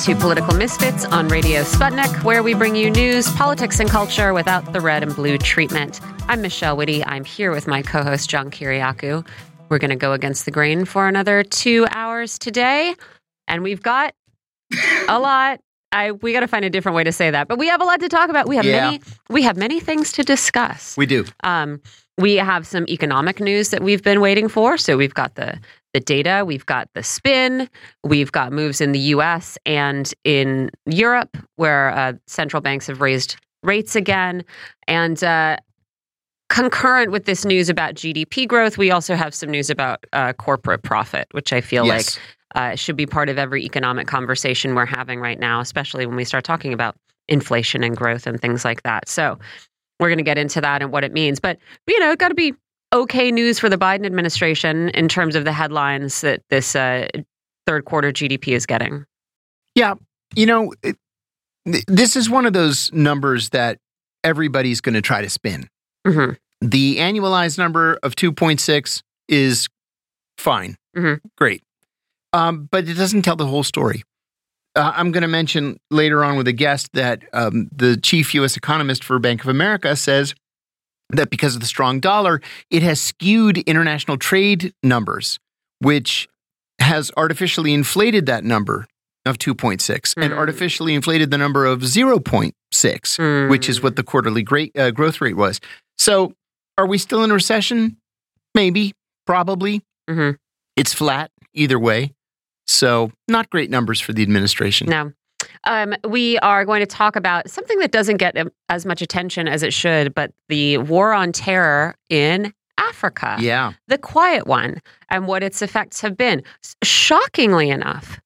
to Political Misfits on Radio Sputnik, where we bring you news, politics, and culture without the red and blue treatment. I'm Michelle Witte. I'm here with my co host, John Kiriakou. We're going to go against the grain for another two hours today. And we've got a lot. I we got to find a different way to say that, but we have a lot to talk about. We have Yeah. many we have many things to discuss. We do. Um, we have some economic news that we've been waiting for. So we've got the the data, we've got the spin, we've got moves in the U.S. and in Europe, where uh, central banks have raised rates again, and uh, concurrent with this news about GDP growth, we also have some news about uh, corporate profit, which I feel yes. like uh, should be part of every economic conversation we're having right now, especially when we start talking about inflation and growth and things like that. So we're going to get into that and what it means. But, you know, it got to be okay news for the Biden administration in terms of the headlines that this uh, third quarter GDP is getting. Yeah. You know, it, th- this is one of those numbers that everybody's going to try to spin. hmm The annualized number of 2.6 is fine. Mhm. Great. Um, but it doesn't tell the whole story. Uh, I'm going to mention later on with a guest that um, the chief U.S. economist for Bank of America says that because of the strong dollar, it has skewed international trade numbers, which has artificially inflated that number of 2.6 and Mm. artificially inflated the number of 0.6 which is what the quarterly great, uh, growth rate was. So, are we still in a recession? Maybe, probably. Mhm. It's flat either way. So, not great numbers for the administration. No. Um, we are going to talk about something that doesn't get um, as much attention as it should, but the war on terror in Africa. Yeah. the quiet one and what its effects have been. Shockingly enough,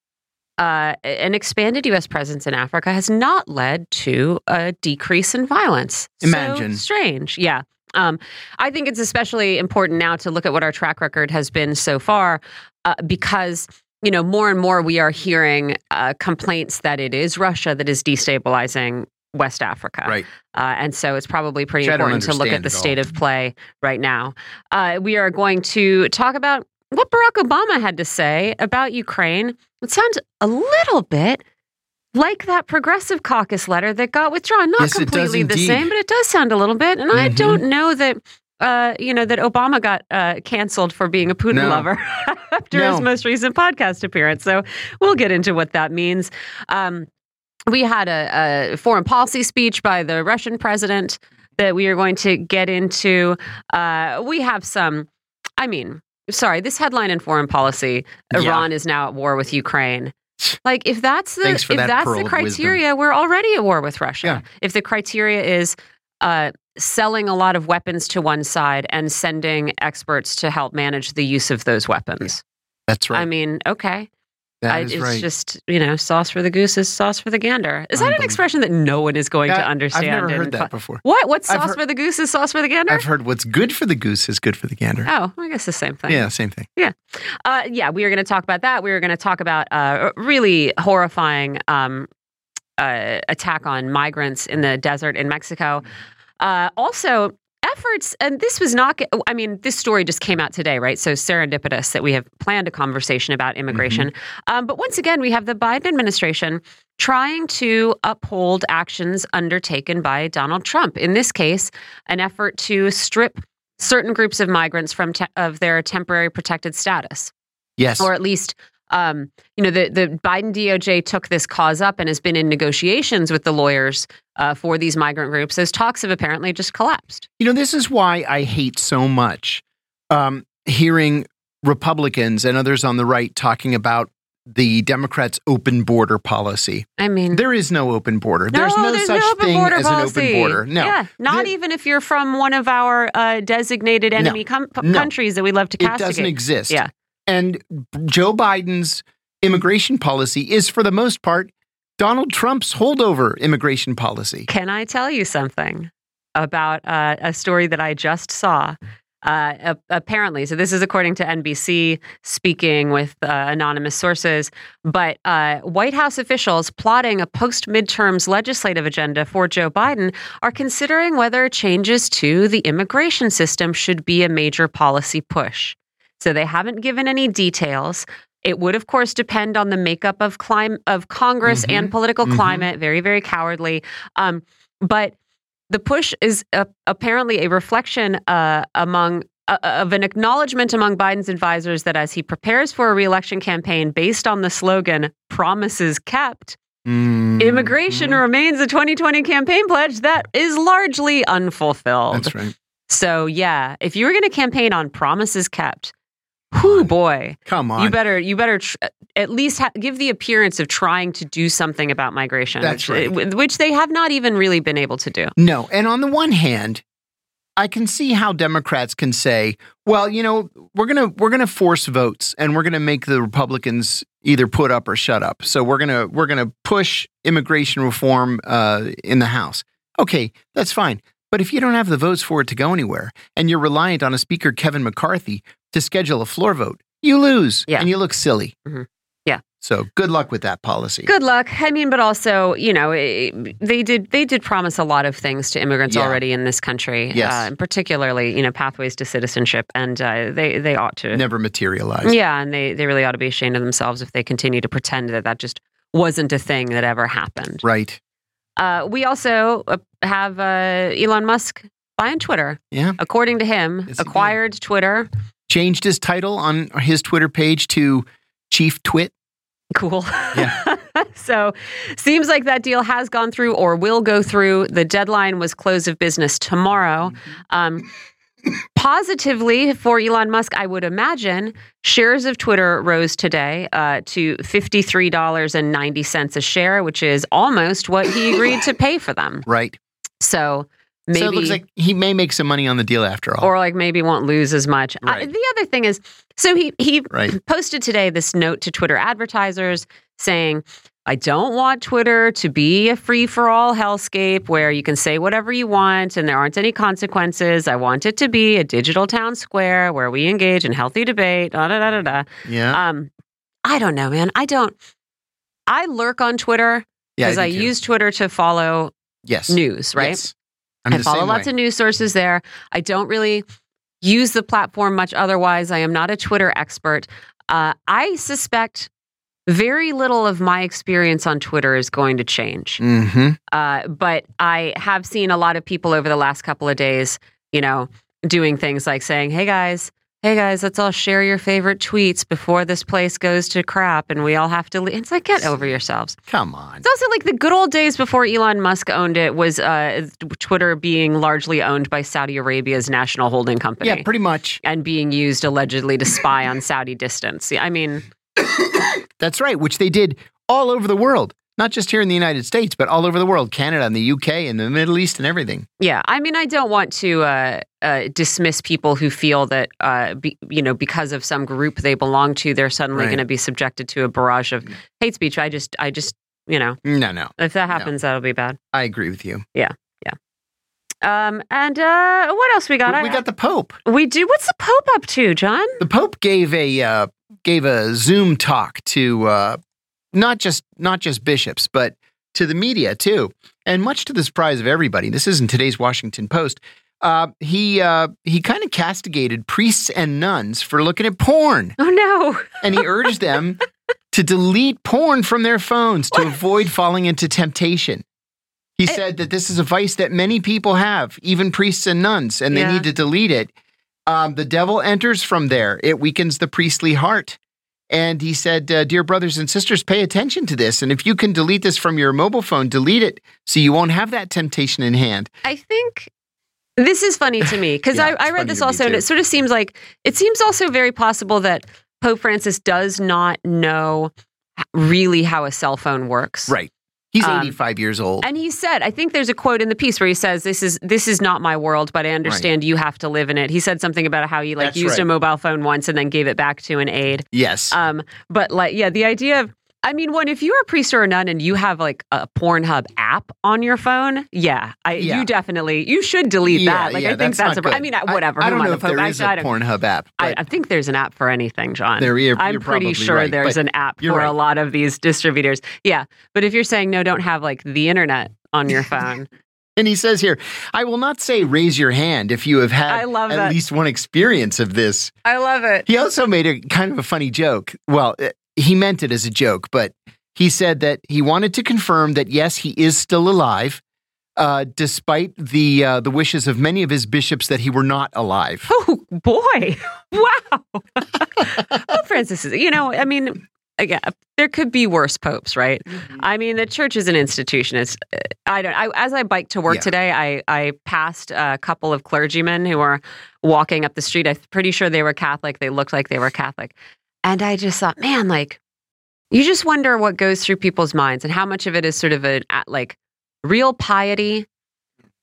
uh, an expanded U.S. presence in Africa has not led to a decrease in violence. So Imagine. strange, yeah. Um, I think it's especially important now to look at what our track record has been so far, uh, because you know more and more we are hearing uh, complaints that it is Russia that is destabilizing West Africa. Right. Uh, and so it's probably pretty Which important to look at the at state all. of play right now. Uh, we are going to talk about what Barack Obama had to say about Ukraine. It sounds a little bit like that progressive caucus letter that got withdrawn. Not Yes, completely the same, but it does sound a little bit. And I Mhm. don't know that. Uh, you know that Obama got uh, canceled for being a Putin No. lover after his most recent podcast appearance. So we'll get into what that means. Um, we had a, a foreign policy speech by the Russian president that we are going to get into. Uh, we have some, I mean, sorry, this headline in foreign policy Yeah. Iran is now at war with Ukraine. Like if that's the if that that's the criteria, we're already at war with Russia. Yeah. If the criteria is uh, selling a lot of weapons to one side and sending experts to help manage the use of those weapons, That's right. I mean, okay, That I, is it's right. just you know, sauce for the goose is sauce for the gander. Is that an expression that no one is going to understand? I've never heard that before. What? What's sauce heard- for the goose is sauce for the gander? I've heard what's good for the goose is good for the gander. oh, I guess the same thing. Yeah, same thing. Uh, yeah, we are going to talk about that. We are going to talk about uh, a really horrifying um, uh, attack on migrants in the desert in Mexico. Uh, also, efforts, and this was not, I mean, this story just came out today, right? So serendipitous that we have planned a conversation about immigration. Um, but once again, we have the Biden administration trying to uphold actions undertaken by Donald Trump. In this case, an effort to strip certain groups of migrants from te- of their temporary protected status, Yes. or at least. Um, you know, the, the Biden DOJ took this cause up and has been in negotiations with the lawyers uh, for these migrant groups. Those talks have apparently just collapsed. You know, this is why I hate so much um, hearing Republicans and others on the right talking about the Democrats' open border policy. I mean, There is no open border. there's no such open thing border as policy. an open border. No. Yeah, not The- even if you're from one of our uh, designated enemy com- No. countries that we love to cast. It castigate. doesn't exist. Yeah. And Joe Biden's immigration policy is, for the most part, Donald Trump's holdover immigration policy. Can I tell you something about uh, a story that I just saw? Uh, apparently, so this is according to NBC, speaking with uh, anonymous sources. But uh, White House officials plotting a post midterms legislative agenda for Joe Biden are considering whether changes to the immigration system should be a major policy push. So they haven't given any details. It would, of course, depend on the makeup of clim- of Congress Mhm. and political Mhm. climate. Very, very cowardly. Um, but the push is uh, apparently a reflection uh, among uh, of an acknowledgement among Biden's advisors that as he prepares for a reelection campaign based on the slogan "Promises Kept," Mm, immigration mm, remains a 2020 campaign pledge that is largely unfulfilled. That's right. So yeah, if you were going to campaign on promises kept, whoo boy, Come on. you better you better tr- at least ha- give the appearance of trying to do something about migration, That's which, right. which they have not even really been able to do. No. And on the one hand, I can see how Democrats can say, well, you know, we're going to we're going to force votes and we're going to make the Republicans either put up or shut up. So we're going to we're going to push immigration reform uh, in the House. Okay, that's fine. But if you don't have the votes for it to go anywhere and you're reliant on a speaker Kevin McCarthy to schedule a floor vote, you lose Yeah. and you look silly. Mhm. Yeah. So good luck with that policy. Good luck. I mean, but also, you know, eh, they did they did promise a lot of things to immigrants Yeah. already in this country, Yes. uh, and particularly, you know, pathways to citizenship, and uh, they they ought to Never materialize. Yeah, and they they really ought to be ashamed of themselves if they continue to pretend that that just wasn't a thing that ever happened. Right. Uh, we also uh, have uh, Elon Musk buying Twitter. Yeah. According to him, Yes, acquired Twitter. Changed his title on his Twitter page to Chief Twit. Cool. Yeah. so seems like that deal has gone through or will go through. The deadline was close of business tomorrow. Um, positively for Elon Musk, I would imagine shares of Twitter rose today uh, to fifty-three dollars and ninety cents a share, which is almost what he agreed to pay for them. Right. So maybe. So it looks like he may make some money on the deal after all. or like maybe won't lose as much. I- the other thing is, so he he right. posted today this note to Twitter advertisers saying, I don't want Twitter to be a free for all hellscape where you can say whatever you want and there aren't any consequences. I want it to be a digital town square where we engage in healthy debate. Da, da, da, da. Yeah. Um, I don't know, man. I don't. I lurk on Twitter yeah. because I, use Twitter to follow yes. news, right? Yes. I follow lots way. of news sources there. I don't really use the platform much otherwise. I am not a Twitter expert. Uh, I suspect very little of my experience on Twitter is going to change. Mm-hmm. Uh, but I have seen a lot of people over the last couple of days, you know, doing things like saying, hey guys, hey guys, let's all share your favorite tweets before this place goes to crap and we all have to leave. It's like, get over yourselves. Come on. It's also like the good old days before Elon Musk owned it was uh, Twitter being largely owned by Saudi Arabia's national holding company Yeah, pretty much. and being used allegedly to spy on Saudi distance. I mean, That's right, which they did all over the world. Not just here in the United States, but all over the world, Canada and the UK and the Middle East and everything. yeah. I mean, I don't want to uh, uh, dismiss people who feel that, uh, be, you know, because of some group they belong to, they're suddenly Right. going to be subjected to a barrage of hate speech. I just, I just, you know, No, no. if that happens, that'll be bad. I agree with you. Yeah. Yeah. Um, and uh, what else we got? we got the Pope. we do. What's the Pope up to, John? The Pope gave a uh, gave a Zoom talk to uh, not just not just bishops, but to the media too, and much to the surprise of everybody. This isn't today's Washington Post. Uh, he uh, he kind of castigated priests and nuns for looking at porn, Oh no. and he urged them to delete porn from their phones to avoid falling into temptation. He said that this is a vice that many people have, even priests and nuns, and they need to delete it. Um, the devil enters from there. It weakens the priestly heart. And he said, uh, Dear brothers and sisters, pay attention to this. And if you can delete this from your mobile phone, delete it so you won't have that temptation in hand. I think this is funny to me because Yeah, I, I read this also, and it sort of seems like it seems also very possible that Pope Francis does not know really how a cell phone works. Right. He's Um, 85 years old. And he said, I think there's a quote in the piece where he says, "This is this is not my world, but I understand you have to live in it." He said something about how he like That's used a mobile phone once and then gave it back to an aide. yes. Um, but like, yeah, the idea of, I mean, when if you're a priest or a nun and you have like a Pornhub app on your phone, yeah, I, Yeah. you definitely you should delete yeah, that. Like, yeah, I think that's, a. I mean, I- whatever. I, who don't know the if there is I, a I Pornhub app. I, I think there's an app for anything, John. there, you're, I'm you're pretty sure right, there's an app for you're a lot of these distributors. Yeah, but if you're saying no, don't have like the internet on your phone, And he says here, I will not say raise your hand if you have had I at that. least one experience of this. I love it. He also made a kind of a funny joke. Well, eh, he meant it as a joke, but he said that he wanted to confirm that yes, he is still alive, uh, despite the uh, the wishes of many of his bishops that he were not alive. Oh boy! Wow. Pope Francis is. You know, I mean, again, there could be worse popes, right? I mean, the church is an institution. It's. uh, I don't. I, as I biked to work Yeah. today, I I passed a couple of clergymen who were walking up the street. I'm pretty sure they were Catholic. They looked like they were Catholic, and I just thought, man, like, you just wonder what goes through people's minds and how much of it is sort of a like real piety,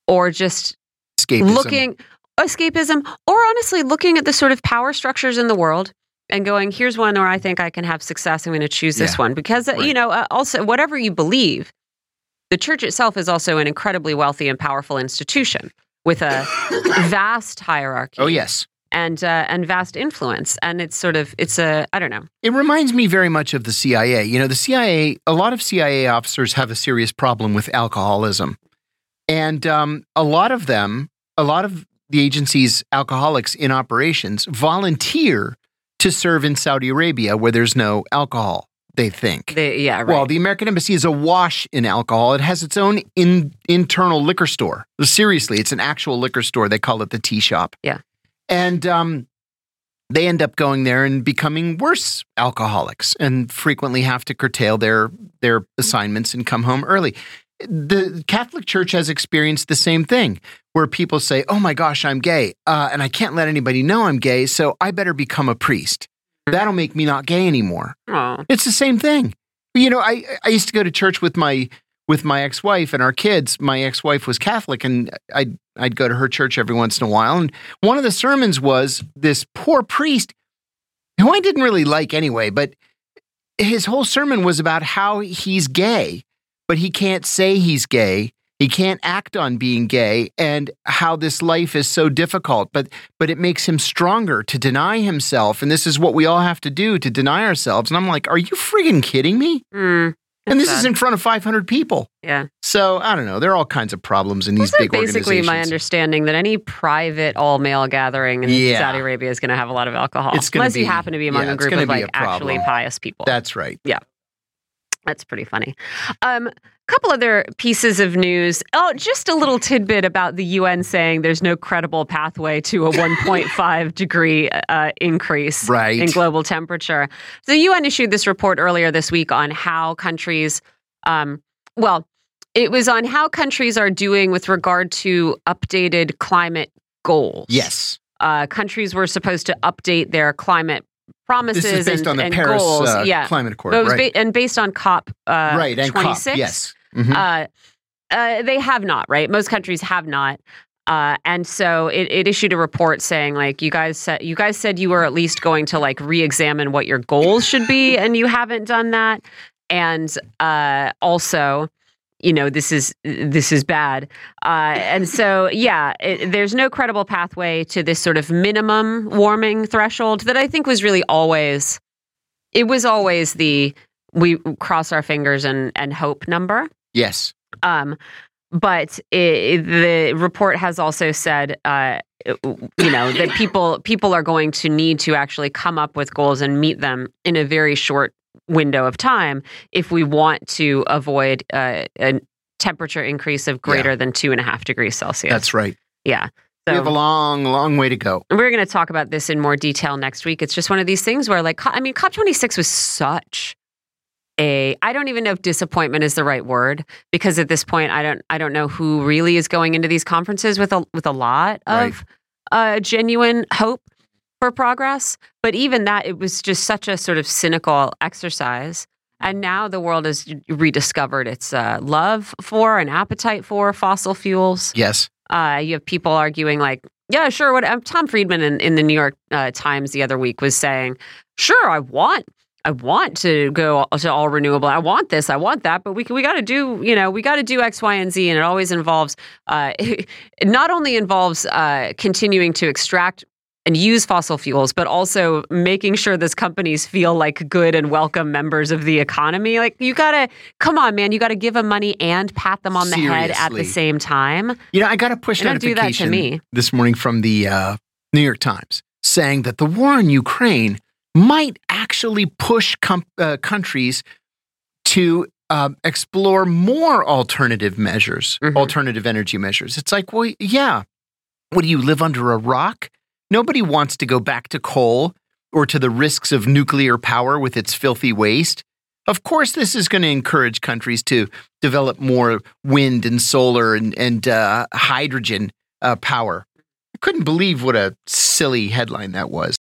or just Escapism. looking escapism or honestly looking at the sort of power structures in the world and going here's one where i think i can have success i'm going to choose this Yeah. one because uh, you know uh, also whatever you believe the church itself is also an incredibly wealthy and powerful institution with a vast hierarchy Oh yes. And uh, and vast influence and it's sort of it's a i don't know It reminds me very much of the CIA. You know, the CIA, a lot of CIA officers have a serious problem with alcoholism. And um, a lot of them, a lot of the agency's alcoholics in operations volunteer to serve in Saudi Arabia where there's no alcohol, they think. they, yeah right Well, the American Embassy is awash in alcohol. It has its own in, internal liquor store. Seriously, it's an actual liquor store. They call it the tea shop. Yeah. And um, they end up going there and becoming worse alcoholics and frequently have to curtail their their assignments and come home early. The Catholic Church has experienced the same thing where people say, Oh my gosh, I'm gay, uh, and I can't let anybody know I'm gay, so I better become a priest. That'll make me not gay anymore. oh It's the same thing. You know, I I used to go to church with my with my ex-wife and our kids. My ex-wife was Catholic and I'd I'd go to her church every once in a while. And one of the sermons was this poor priest who I didn't really like anyway, but his whole sermon was about how he's gay, but he can't say he's gay. He can't act on being gay and how this life is so difficult, but but it makes him stronger to deny himself. And this is what we all have to do to deny ourselves. And I'm like, are you friggin' kidding me? mm, And this that's is in front of 500 people. yeah So I don't know. There are all kinds of problems in these Isn't big basically organizations. my understanding that any private all male gathering in Yeah. Saudi Arabia is going to have a lot of alcohol. It's unless you happen to be among yeah, a group of like actually pious people. That's right. Yeah. That's pretty funny. Um, couple other pieces of news. Oh, just a little tidbit about the UN saying there's no credible pathway to a 1.5 degree uh, increase Right. in global temperature. The UN issued this report earlier this week on how countries, um, well, it was on how countries are doing with regard to updated climate goals. Yes. Uh, countries were supposed to update their climate promises This is based and, on the and Paris goals. uh, yeah. Climate Accord. But it was right. ba- and based on COP uh, right. And COP. 26. Yes. Mhm. Uh, uh, they have not, right? Most countries have not. Uh, and so it, it issued a report saying, like, you guys said you guys said you were at least going to like re-examine what your goals should be, and you haven't done that. And uh, also, you know, this is this is bad. Uh, and so, yeah, it, there's no credible pathway to this sort of minimum warming threshold that I think was really always. It was always the we cross our fingers and and hope number. yes. Um, but it, the report has also said, uh, you know, that people people are going to need to actually come up with goals and meet them in a very short window of time if we want to avoid uh, a temperature increase of greater than two and a half degrees Celsius. That's right. yeah. we have a long, long way to go. We're going to talk about this in more detail next week. It's just one of these things where, like, I mean, COP26 was such a I don't even know if disappointment is the right word because at this point I don't I don't know who really is going into these conferences with a with a lot of uh, genuine hope for progress. But even that, it was just such a sort of cynical exercise. And now the world has rediscovered its uh, love for and appetite for fossil fuels. Yes. Uh, you have people arguing like, yeah, sure. What um, Tom Friedman in, in the New York uh, Times the other week was saying, sure, I want, I want to go to all renewable. I want this, I want that, but we we got to do, you know, we got to do X, Y, and Z, and it always involves, uh, it not only involves uh, continuing to extract and use fossil fuels, but also making sure those companies feel like good and welcome members of the economy. Like you gotta, come on, man, you gotta give them money and pat them on the head at the same time. You know, I got a push don't do that to notification me. this morning from the uh, New York Times saying that the war in Ukraine might actually push com- uh, countries to uh, explore more alternative measures, Mhm. alternative energy measures. It's like, well, yeah. What do you live under a rock? Nobody wants to go back to coal or to the risks of nuclear power with its filthy waste. Of course, this is going to encourage countries to develop more wind and solar and, and uh, hydrogen uh, power. I couldn't believe what a silly headline that was.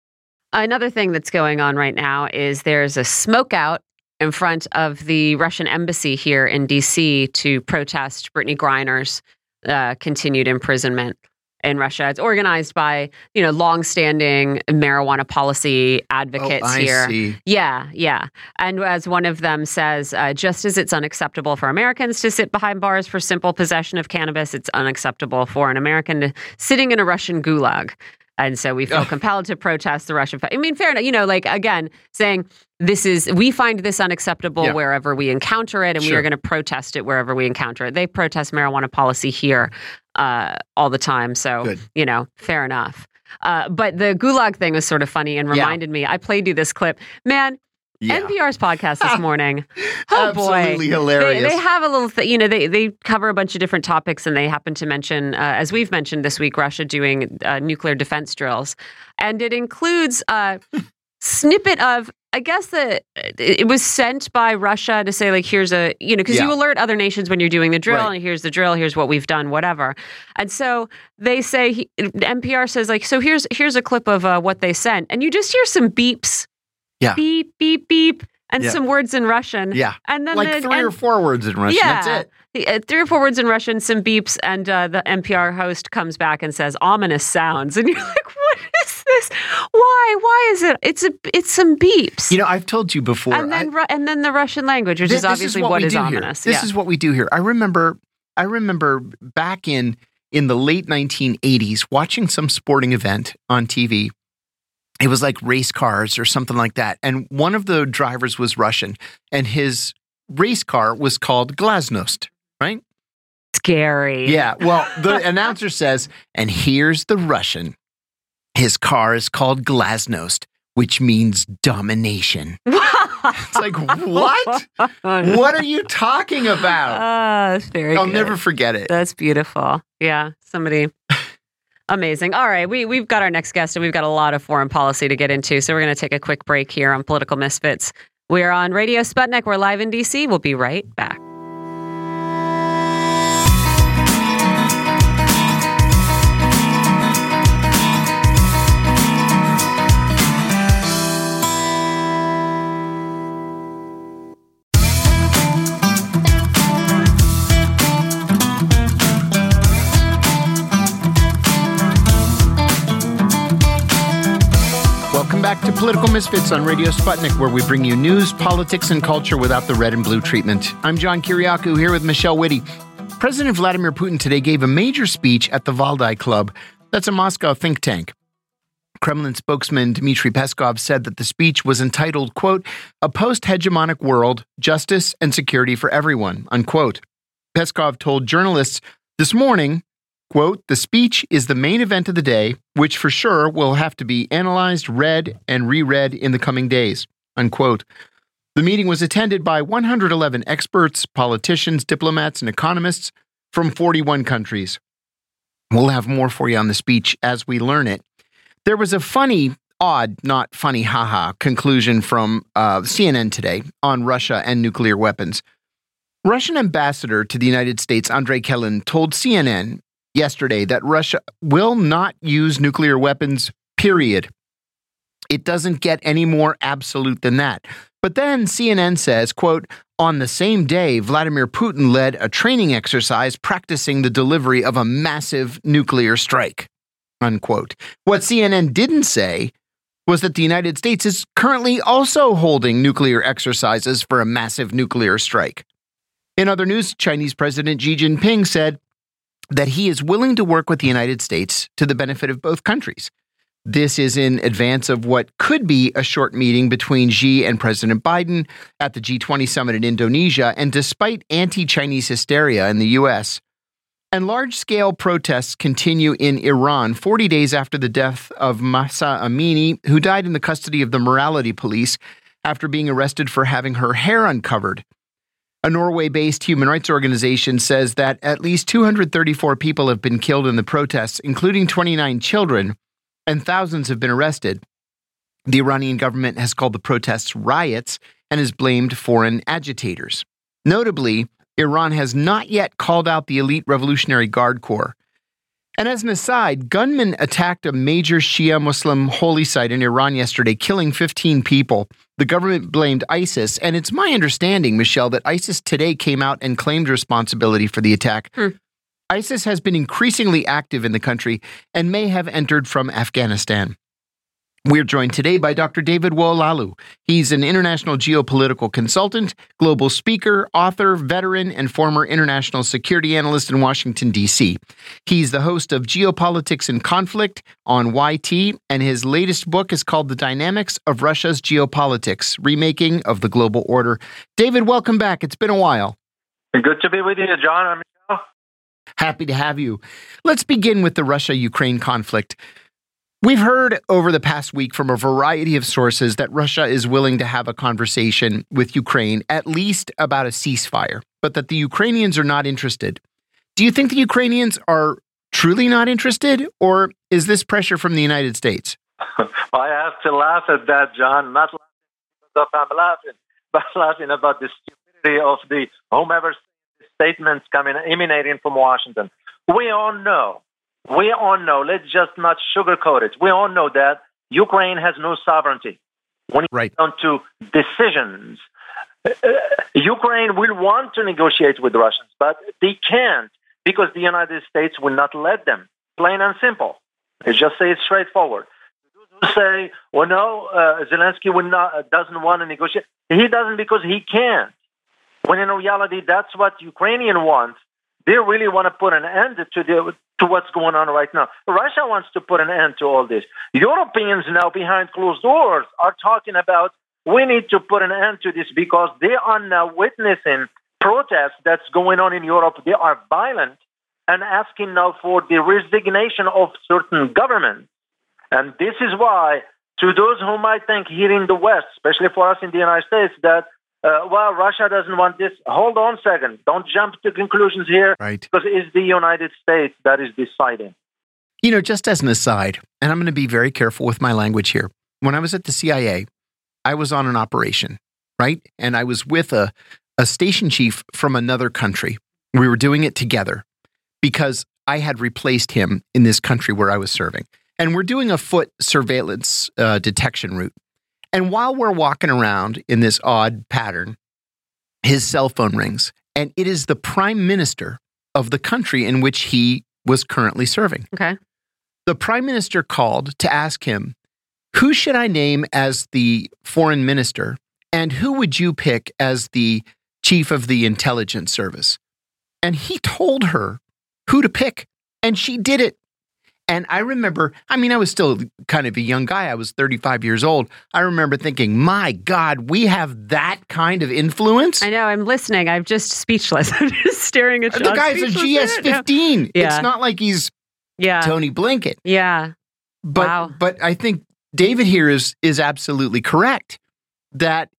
Another thing that's going on right now is there's a smokeout in front of the Russian embassy here in DC to protest Brittney Griner's uh, continued imprisonment in Russia. It's organized by, you know, longstanding marijuana policy advocates oh, here. see. Yeah, yeah. And as one of them says, uh, just as it's unacceptable for Americans to sit behind bars for simple possession of cannabis, it's unacceptable for an American to, sitting in a Russian gulag. And so we feel Oh. compelled to protest the Russian. I mean, fair enough. You know, like again, saying this is we find this unacceptable Yeah. wherever we encounter it, and we are going to protest it wherever we encounter it. They protest marijuana policy here uh, all the time. So Good. you know, fair enough. Uh, but the gulag thing was sort of funny and Yeah. reminded me. I played you this clip, man. Yeah. NPR's podcast this morning. Oh boy, Absolutely they, hilarious. they have a little, th- you know, they they cover a bunch of different topics, and they happen to mention, uh, as we've mentioned this week, Russia doing uh, nuclear defense drills, and it includes a snippet of. I guess that it it was sent by Russia to say, like, here's a, you know, because you alert other nations when you're doing the drill, Right. and here's the drill, here's what we've done, whatever. And so they say, he, NPR says, like, so here's here's a clip of uh, what they sent, and you just hear some beeps, Yeah. beep, beep, beep, and Yeah. some words in Russian, yeah. and then Like the, three and- or four words in Russian. yeah, That's it. Uh, three or four words in Russian, some beeps, and uh, the NPR host comes back and says ominous sounds, and you're like, "What is this? Why? Why is it? It's a, it's some beeps." You know, I've told you before. and then, Ru- and then the Russian language, which Thi- is obviously what we is do here. ominous. This yeah. is what we do here. I remember, I remember back in in the late 1980s watching some sporting event on TV. It was like race cars or something like that, and one of the drivers was Russian, and his race car was called Glasnost. Right? scary. Yeah. Well, the announcer says, and here's the Russian. His car is called Glasnost, which means domination. It's like, what? What are you talking about? Ah, that's very. I'll good. never forget it. That's beautiful. Yeah, somebody. Amazing. All right, we we've got our next guest, and we've got a lot of foreign policy to get into. So we're going to take a quick break here on Political Misfits. We're on Radio Sputnik. We're live in DC. We'll be right back. Misfits on Radio Sputnik, where we bring you news, politics, and culture without the red and blue treatment. I'm John Kiriakou here with Michelle Witte. President Vladimir Putin today gave a major speech at the Valdai Club. That's a Moscow think tank. Kremlin spokesman Dmitry Peskov said that the speech was entitled, quote, A Post Hegemonic World, Justice and Security for Everyone, unquote. Peskov told journalists this morning, quote, The speech is the main event of the day, which for sure will have to be analyzed, read, and reread in the coming days, unquote. The meeting was attended by 111 experts, politicians, diplomats, and economists from 41 countries. We'll have more for you on the speech as we learn it. There was a funny, odd, not funny, haha, conclusion from uh, CNN today on Russia and nuclear weapons. Russian ambassador to the United States, Andrei Kelin, told CNN yesterday that Russia will not use nuclear weapons, period. It doesn't get any more absolute than that. But then CNN says, quote, on the same day, Vladimir Putin led a training exercise practicing the delivery of a massive nuclear strike. Unquote. What CNN didn't say was that the United States is currently also holding nuclear exercises for a massive nuclear strike. In other news, Chinese President Xi Jinping said that he is willing to work with the United States to the benefit of both countries. This is in advance of what could be a short meeting between Xi and President Biden at the G20 summit in Indonesia. And despite anti Chinese hysteria in the U.S., and large scale protests continue in Iran 40 days after the death of Mahsa Amini, who died in the custody of the morality police after being arrested for having her hair uncovered. A Norway based human rights organization says that at least 234 people have been killed in the protests, including 29 children, and thousands have been arrested. The Iranian government has called the protests riots and has blamed foreign agitators. Notably, Iran has not yet called out the elite Revolutionary Guard Corps. And as an aside, gunmen attacked a major Shia Muslim holy site in Iran yesterday, killing 15 people. The government blamed ISIS, and it's my understanding, Michelle, that ISIS today came out and claimed responsibility for the attack. Hmm. ISIS has been increasingly active in the country and may have entered from Afghanistan. We're joined today by Dr. David Oualaalou. He's an international geopolitical consultant, global speaker, author, veteran, and former international security analyst in Washington, D.C. He's the host of Geopolitics and Conflict on YT, and his latest book is called The Dynamics of Russia's Geopolitics Remaking of the Global Order. David, welcome back. It's been a while. Good to be with you, John. Happy to have you. Let's begin with the Russia Ukraine conflict. We've heard over the past week from a variety of sources that Russia is willing to have a conversation with Ukraine, at least about a ceasefire, but that the Ukrainians are not interested. Do you think the Ukrainians are truly not interested, or is this pressure from the United States? I have to laugh at that, John. Not laughing I'm laughing, but laughing about the stupidity of the whomever statements coming emanating from Washington. We all know we all know, let's just not sugarcoat it. We all know that Ukraine has no sovereignty. When it right. comes to decisions, uh, Ukraine will want to negotiate with the Russians, but they can't because the United States will not let them. Plain and simple. Let's just say it straightforward. Those who say, "Well, no, uh, Zelensky will not, uh, doesn't want to negotiate," he doesn't because he can't. When in reality, that's what Ukrainian wants. They really want to put an end to the to what's going on right now. Russia wants to put an end to all this. Europeans now behind closed doors are talking about we need to put an end to this because they are now witnessing protests that's going on in Europe. They are violent and asking now for the resignation of certain governments. And this is why, to those who might think here in the West, especially for us in the United States, that uh, well, Russia doesn't want this. Hold on a second. Don't jump to conclusions here. Right. Because it's the United States that is deciding. You know, just as an aside, and I'm going to be very careful with my language here. When I was at the CIA, I was on an operation, right? And I was with a, a station chief from another country. We were doing it together because I had replaced him in this country where I was serving. And we're doing a foot surveillance uh, detection route. And while we're walking around in this odd pattern, his cell phone rings, and it is the prime minister of the country in which he was currently serving. Okay. The prime minister called to ask him, Who should I name as the foreign minister? And who would you pick as the chief of the intelligence service? And he told her who to pick, and she did it. And I remember, I mean, I was still kind of a young guy. I was 35 years old. I remember thinking, my God, we have that kind of influence. I know. I'm listening. I'm just speechless. I'm just staring at John. The guy's a GS 15. Yeah. It's not like he's yeah. Tony Blinken. Yeah. But, wow. but I think David here is, is absolutely correct that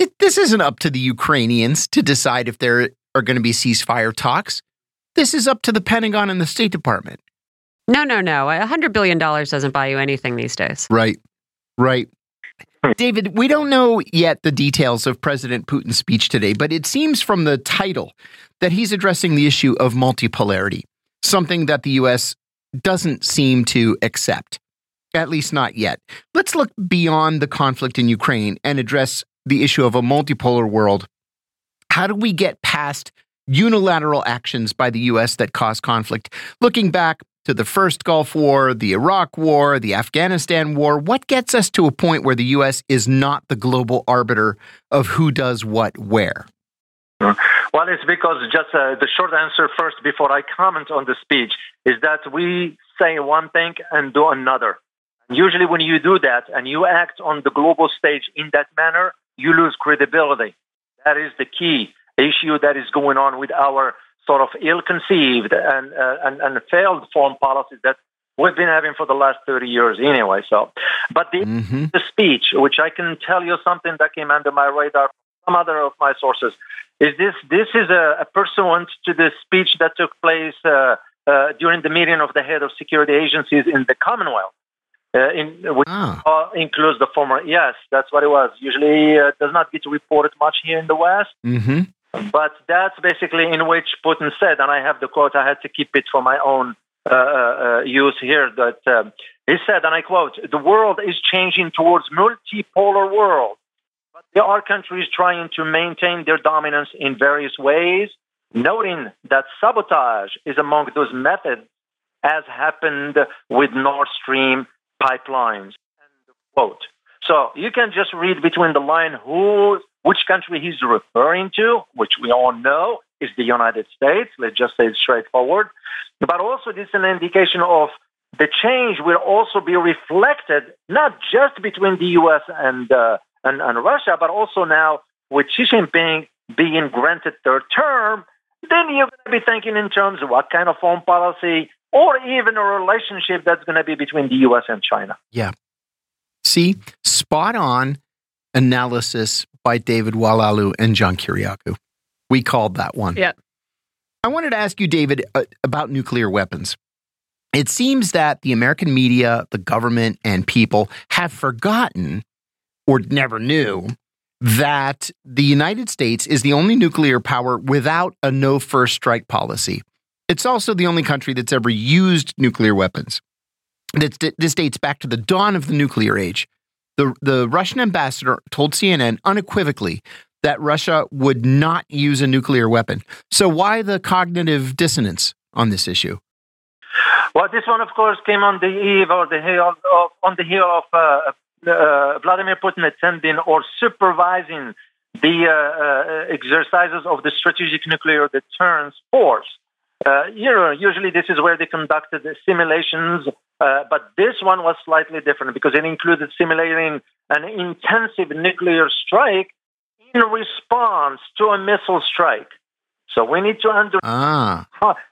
it, this isn't up to the Ukrainians to decide if there are going to be ceasefire talks. This is up to the Pentagon and the State Department. No, no, no. A hundred billion dollars doesn't buy you anything these days. Right. Right. Hmm. David, we don't know yet the details of President Putin's speech today, but it seems from the title that he's addressing the issue of multipolarity, something that the U.S. doesn't seem to accept, at least not yet. Let's look beyond the conflict in Ukraine and address the issue of a multipolar world. How do we get past unilateral actions by the U.S. that cause conflict? Looking back, to the first Gulf War, the Iraq War, the Afghanistan War? What gets us to a point where the U.S. is not the global arbiter of who does what where? Well, it's because just uh, the short answer first before I comment on the speech is that we say one thing and do another. Usually, when you do that and you act on the global stage in that manner, you lose credibility. That is the key issue that is going on with our sort of ill-conceived and, uh, and, and failed foreign policies that we've been having for the last 30 years anyway. So, but the, mm-hmm. the speech, which I can tell you something that came under my radar from some other of my sources, is this this is a, a pursuant to the speech that took place uh, uh, during the meeting of the head of security agencies in the Commonwealth. Uh, in, which ah. includes the former, yes, that's what it was. Usually, uh, does not get reported much here in the West. Mm-hmm. But that's basically in which Putin said, and I have the quote. I had to keep it for my own uh, uh, use here. That um, he said, and I quote: "The world is changing towards multipolar world, but there are countries trying to maintain their dominance in various ways, noting that sabotage is among those methods, as happened with Nord Stream pipelines." End quote. So you can just read between the line who, which country he's referring to, which we all know is the United States. Let's just say it straightforward. But also, this is an indication of the change will also be reflected not just between the U.S. and uh, and, and Russia, but also now with Xi Jinping being granted third term. Then you're going to be thinking in terms of what kind of foreign policy or even a relationship that's going to be between the U.S. and China. Yeah. See, spot on analysis by David Oualaalou and John Kiriakou. We called that one. Yeah. I wanted to ask you, David, uh, about nuclear weapons. It seems that the American media, the government, and people have forgotten or never knew that the United States is the only nuclear power without a no first strike policy. It's also the only country that's ever used nuclear weapons. This dates back to the dawn of the nuclear age. The, the Russian ambassador told CNN unequivocally that Russia would not use a nuclear weapon. So, why the cognitive dissonance on this issue? Well, this one, of course, came on the eve or the heel of, on the heel of uh, uh, Vladimir Putin attending or supervising the uh, uh exercises of the strategic nuclear deterrence force. Uh, you know, usually this is where they conducted the simulations, uh, but this one was slightly different because it included simulating an intensive nuclear strike in response to a missile strike. So we need to understand ah.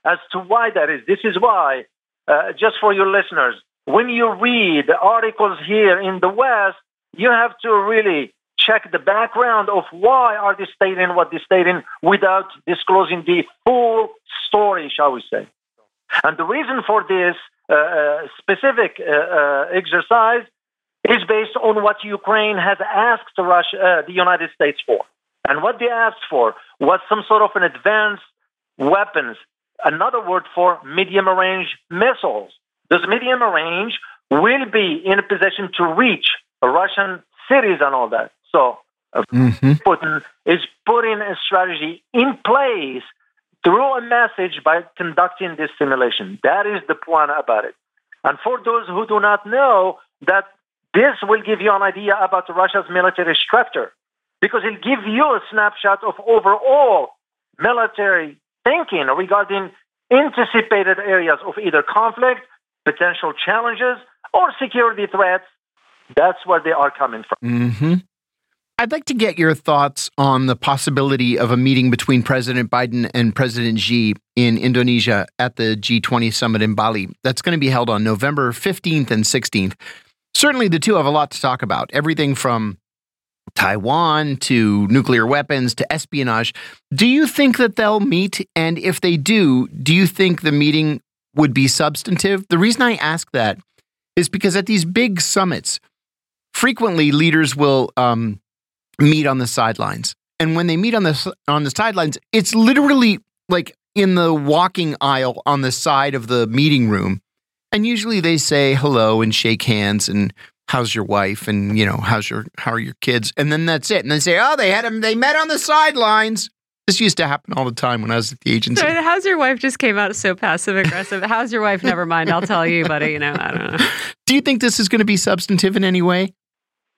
as to why that is. This is why, uh, just for your listeners, when you read articles here in the West, you have to really check the background of why are they stating what they're stating without disclosing the full story, shall we say. And the reason for this uh, uh, specific uh, uh, exercise is based on what Ukraine has asked Russia, uh, the United States for. And what they asked for was some sort of an advanced weapons, another word for medium range missiles. Those medium range will be in a position to reach Russian cities and all that. So mm-hmm. Putin is putting a strategy in place through a message by conducting this simulation. That is the point about it. And for those who do not know, that this will give you an idea about Russia's military structure because it'll give you a snapshot of overall military thinking regarding anticipated areas of either conflict, potential challenges, or security threats. That's where they are coming from. Mm-hmm. I'd like to get your thoughts on the possibility of a meeting between President Biden and President Xi in Indonesia at the G20 summit in Bali. That's going to be held on November 15th and 16th. Certainly, the two have a lot to talk about everything from Taiwan to nuclear weapons to espionage. Do you think that they'll meet? And if they do, do you think the meeting would be substantive? The reason I ask that is because at these big summits, frequently leaders will um, meet on the sidelines. And when they meet on the on the sidelines, it's literally like in the walking aisle on the side of the meeting room. And usually they say hello and shake hands and how's your wife and you know how's your how are your kids and then that's it and they say oh they had them they met on the sidelines this used to happen all the time when I was at the agency. How's your wife just came out so passive aggressive. how's your wife? Never mind, I'll tell you, buddy. You know, I don't know. Do you think this is going to be substantive in any way?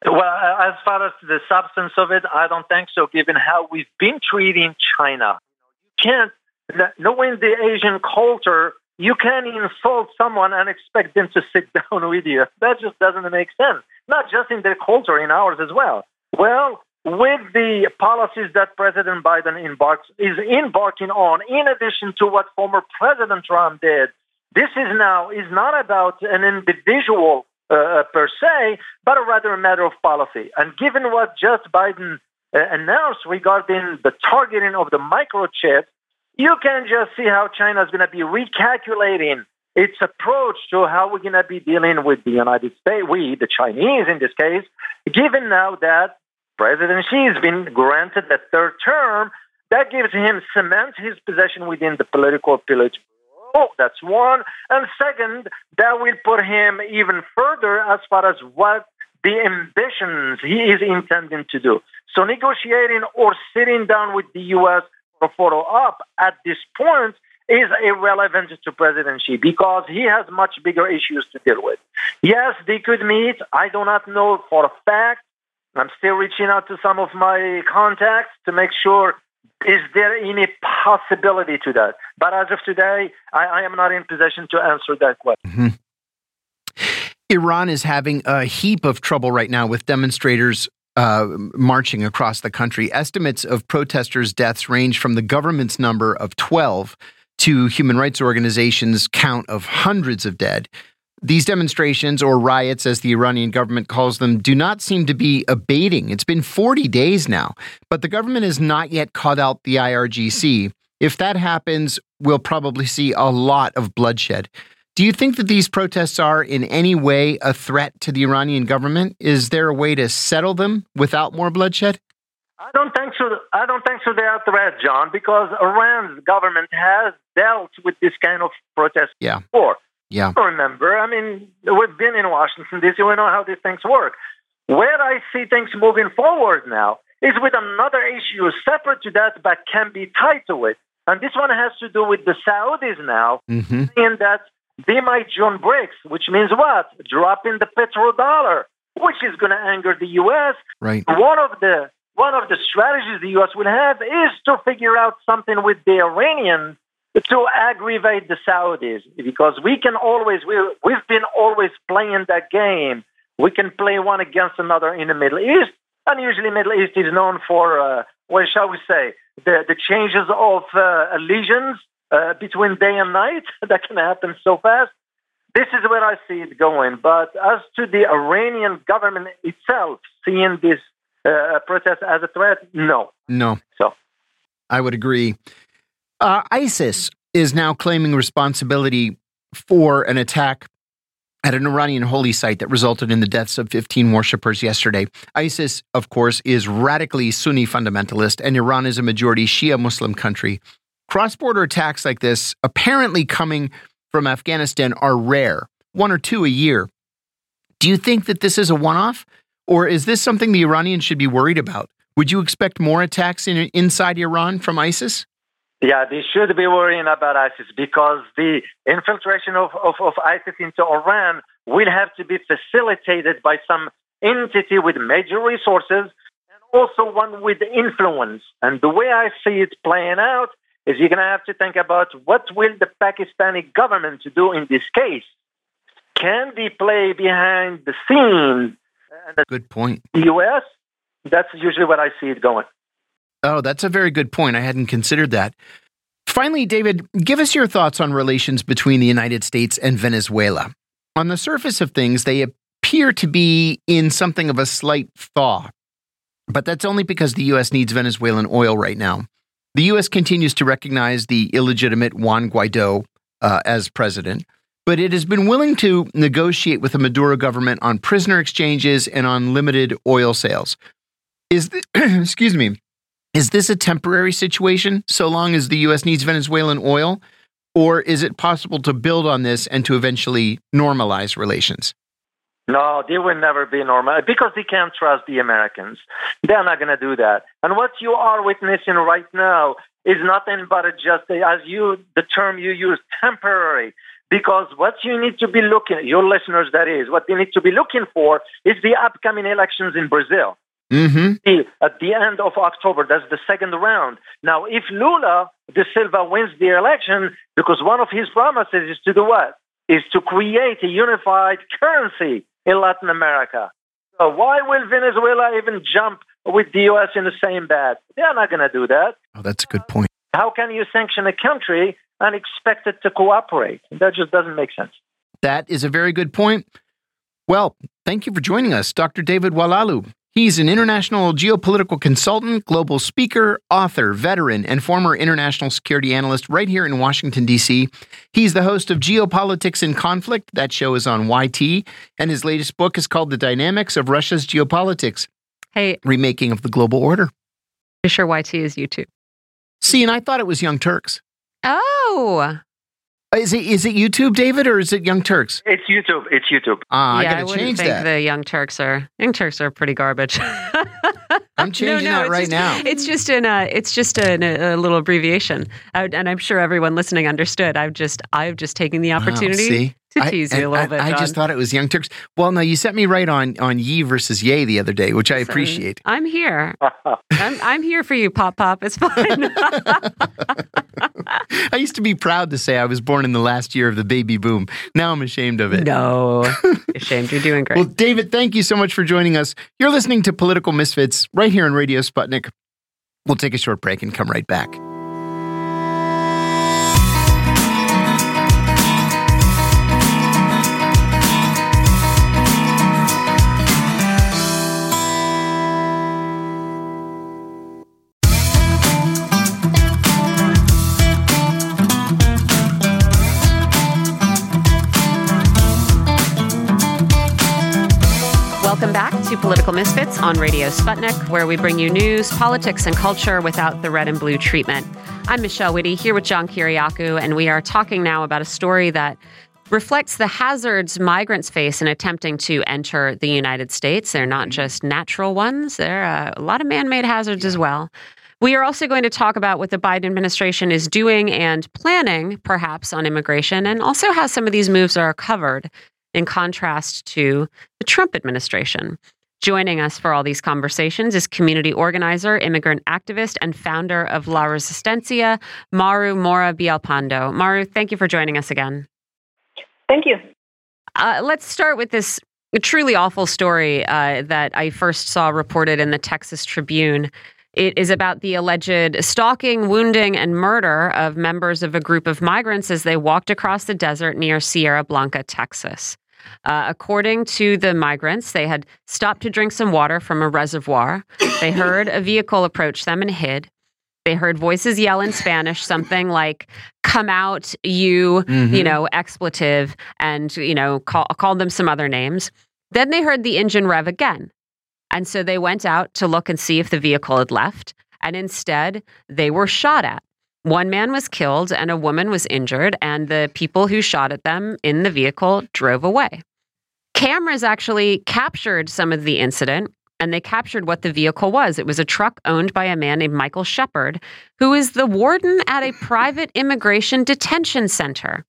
Well, uh, as far as the substance of it, I don't think so, given how we've been treating China. You can't, knowing the Asian culture, you can't insult someone and expect them to sit down with you. That just doesn't make sense. Not just in their culture, in ours as well. Well, with the policies that President Biden embarks, is embarking on, in addition to what former President Trump did, this is now is not about an individual uh, per se, but rather a matter of policy. And given what just Biden uh, announced regarding the targeting of the microchip, you can just see how China is going to be recalculating its approach to how we're going to be dealing with the United States, we, the Chinese in this case, given now that President Xi has been granted a third term, that gives him cement his position within the political Oh, that's one. And second, that will put him even further as far as what the ambitions he is intending to do. So negotiating or sitting down with the U.S. for photo op at this point is irrelevant to President Xi because he has much bigger issues to deal with. Yes, they could meet. I do not know for a fact. I'm still reaching out to some of my contacts to make sure is there any possibility to that. But as of today, I, I am not in position to answer that question. Mm-hmm. Iran is having a heap of trouble right now with demonstrators uh, marching across the country. Estimates of protesters' deaths range from the government's number of 12 to human rights organizations' count of hundreds of dead. These demonstrations, or riots as the Iranian government calls them, do not seem to be abating. It's been 40 days now, but the government has not yet caught out the IRGC. If that happens, we'll probably see a lot of bloodshed. Do you think that these protests are in any way a threat to the Iranian government? Is there a way to settle them without more bloodshed? I don't think so. I don't think so. They are a threat, John, because Iran's government has dealt with this kind of protest yeah. before. Yeah. Remember, I mean, we've been in Washington D.C. We know how these things work. Where I see things moving forward now is with another issue separate to that, but can be tied to it. And this one has to do with the Saudis now, mm-hmm. saying that they might join BRICS, which means what? Dropping the petrodollar, which is going to anger the U.S. Right. One of the one of the strategies the U.S. will have is to figure out something with the Iranians to aggravate the Saudis because we can always we we've been always playing that game. We can play one against another in the Middle East, and usually Middle East is known for uh, what shall we say the the changes of uh, allegiance uh, between day and night that can happen so fast. This is where I see it going. But as to the Iranian government itself seeing this uh, protest as a threat, no, no. So I would agree. Uh, ISIS is now claiming responsibility for an attack at an Iranian holy site that resulted in the deaths of 15 worshippers yesterday. ISIS, of course, is radically Sunni fundamentalist, and Iran is a majority Shia Muslim country. Cross border attacks like this, apparently coming from Afghanistan, are rare, one or two a year. Do you think that this is a one off? Or is this something the Iranians should be worried about? Would you expect more attacks in, inside Iran from ISIS? Yeah, they should be worrying about ISIS because the infiltration of, of, of ISIS into Iran will have to be facilitated by some entity with major resources and also one with influence. And the way I see it playing out is you're going to have to think about what will the Pakistani government do in this case. Can they play behind the scenes? Good point. The U.S. That's usually what I see it going. Oh, that's a very good point. I hadn't considered that. Finally, David, give us your thoughts on relations between the United States and Venezuela. On the surface of things, they appear to be in something of a slight thaw. But that's only because the U.S. needs Venezuelan oil right now. The U.S. continues to recognize the illegitimate Juan Guaido uh, as president, but it has been willing to negotiate with the Maduro government on prisoner exchanges and on limited oil sales. Is the, excuse me, is this a temporary situation so long as the U.S. needs Venezuelan oil? Or is it possible to build on this and to eventually normalize relations? No, they will never be normal because they can't trust the Americans. They're not going to do that. And what you are witnessing right now is nothing but just, as you, the term you use, temporary. Because what you need to be looking, your listeners, that is, what they need to be looking for is the upcoming elections in Brazil. Mm-hmm. At the end of October, that's the second round. Now, if Lula da Silva wins the election, because one of his promises is to do what? Is to create a unified currency in Latin America. So why will Venezuela even jump with the U.S. in the same bed? They're not going to do that. Oh, that's a good point. How can you sanction a country and expect it to cooperate? That just doesn't make sense. That is a very good point. Well, thank you for joining us, Dr. David Oualaalou. He's an international geopolitical consultant, global speaker, author, veteran, and former international security analyst right here in Washington, D.C. He's the host of Geopolitics in Conflict. That show is on YT. And his latest book is called The Dynamics of Russia's Geopolitics Hey, Remaking of the Global Order. you sure YT is YouTube? See, and I thought it was Young Turks. Oh, Is it is it YouTube, David, or is it Young Turks? It's YouTube. It's YouTube. Ah, yeah, I I gotta wouldn't change think that. the Young Turks are Young Turks are pretty garbage. I'm changing that it's right just, now. It's just an uh, it's just an, a, a little abbreviation, I, and I'm sure everyone listening understood. I've just I've just taken the opportunity see? to I- tease you a little I, bit. I just thought it was Young Turks. Well, no, you set me right on on Ye versus Yay the other day, which I Listen, appreciate. I'm here. I'm I'm here for you, Pop Pop. It's fine. I used to be proud to say I was born in the last year of the baby boom. Now I'm ashamed of it. no, ashamed. You're doing great. Well, David, thank you so much for joining us. You're listening to Political Misfits right here on Radio Sputnik. We'll take a short break and come right back. Political Misfits on Radio Sputnik, where we bring you news, politics, and culture without the red and blue treatment. I'm Michelle Witte here with John Kiriakou, and we are talking now about a story that reflects the hazards migrants face in attempting to enter the United States. They're not mm-hmm. just natural ones, there are uh, a lot of man made hazards as well. We are also going to talk about what the Biden administration is doing and planning, perhaps, on immigration, and also how some of these moves are covered in contrast to the Trump administration. Joining us for all these conversations is community organizer, immigrant activist, and founder of La Resistencia, Maru Mora Villalpando. Maru, thank you for joining us again. Thank you. Uh, let's start with this truly awful story uh, that I first saw reported in the Texas Tribune. It is about the alleged stalking, wounding, and murder of members of a group of migrants as they walked across the desert near Sierra Blanca, Texas. Uh, according to the migrants, they had stopped to drink some water from a reservoir. They heard a vehicle approach them and hid. They heard voices yell in Spanish something like, come out, you, Mhm. you know, expletive, and, you know, call, called them some other names. Then they heard the engine rev again. And so they went out to look and see if the vehicle had left. And instead, they were shot at. One man was killed and a woman was injured, and the people who shot at them in the vehicle drove away. Cameras actually captured some of the incident and they captured what the vehicle was. It was a truck owned by a man named Michael Shepard, who is the warden at a private immigration detention center.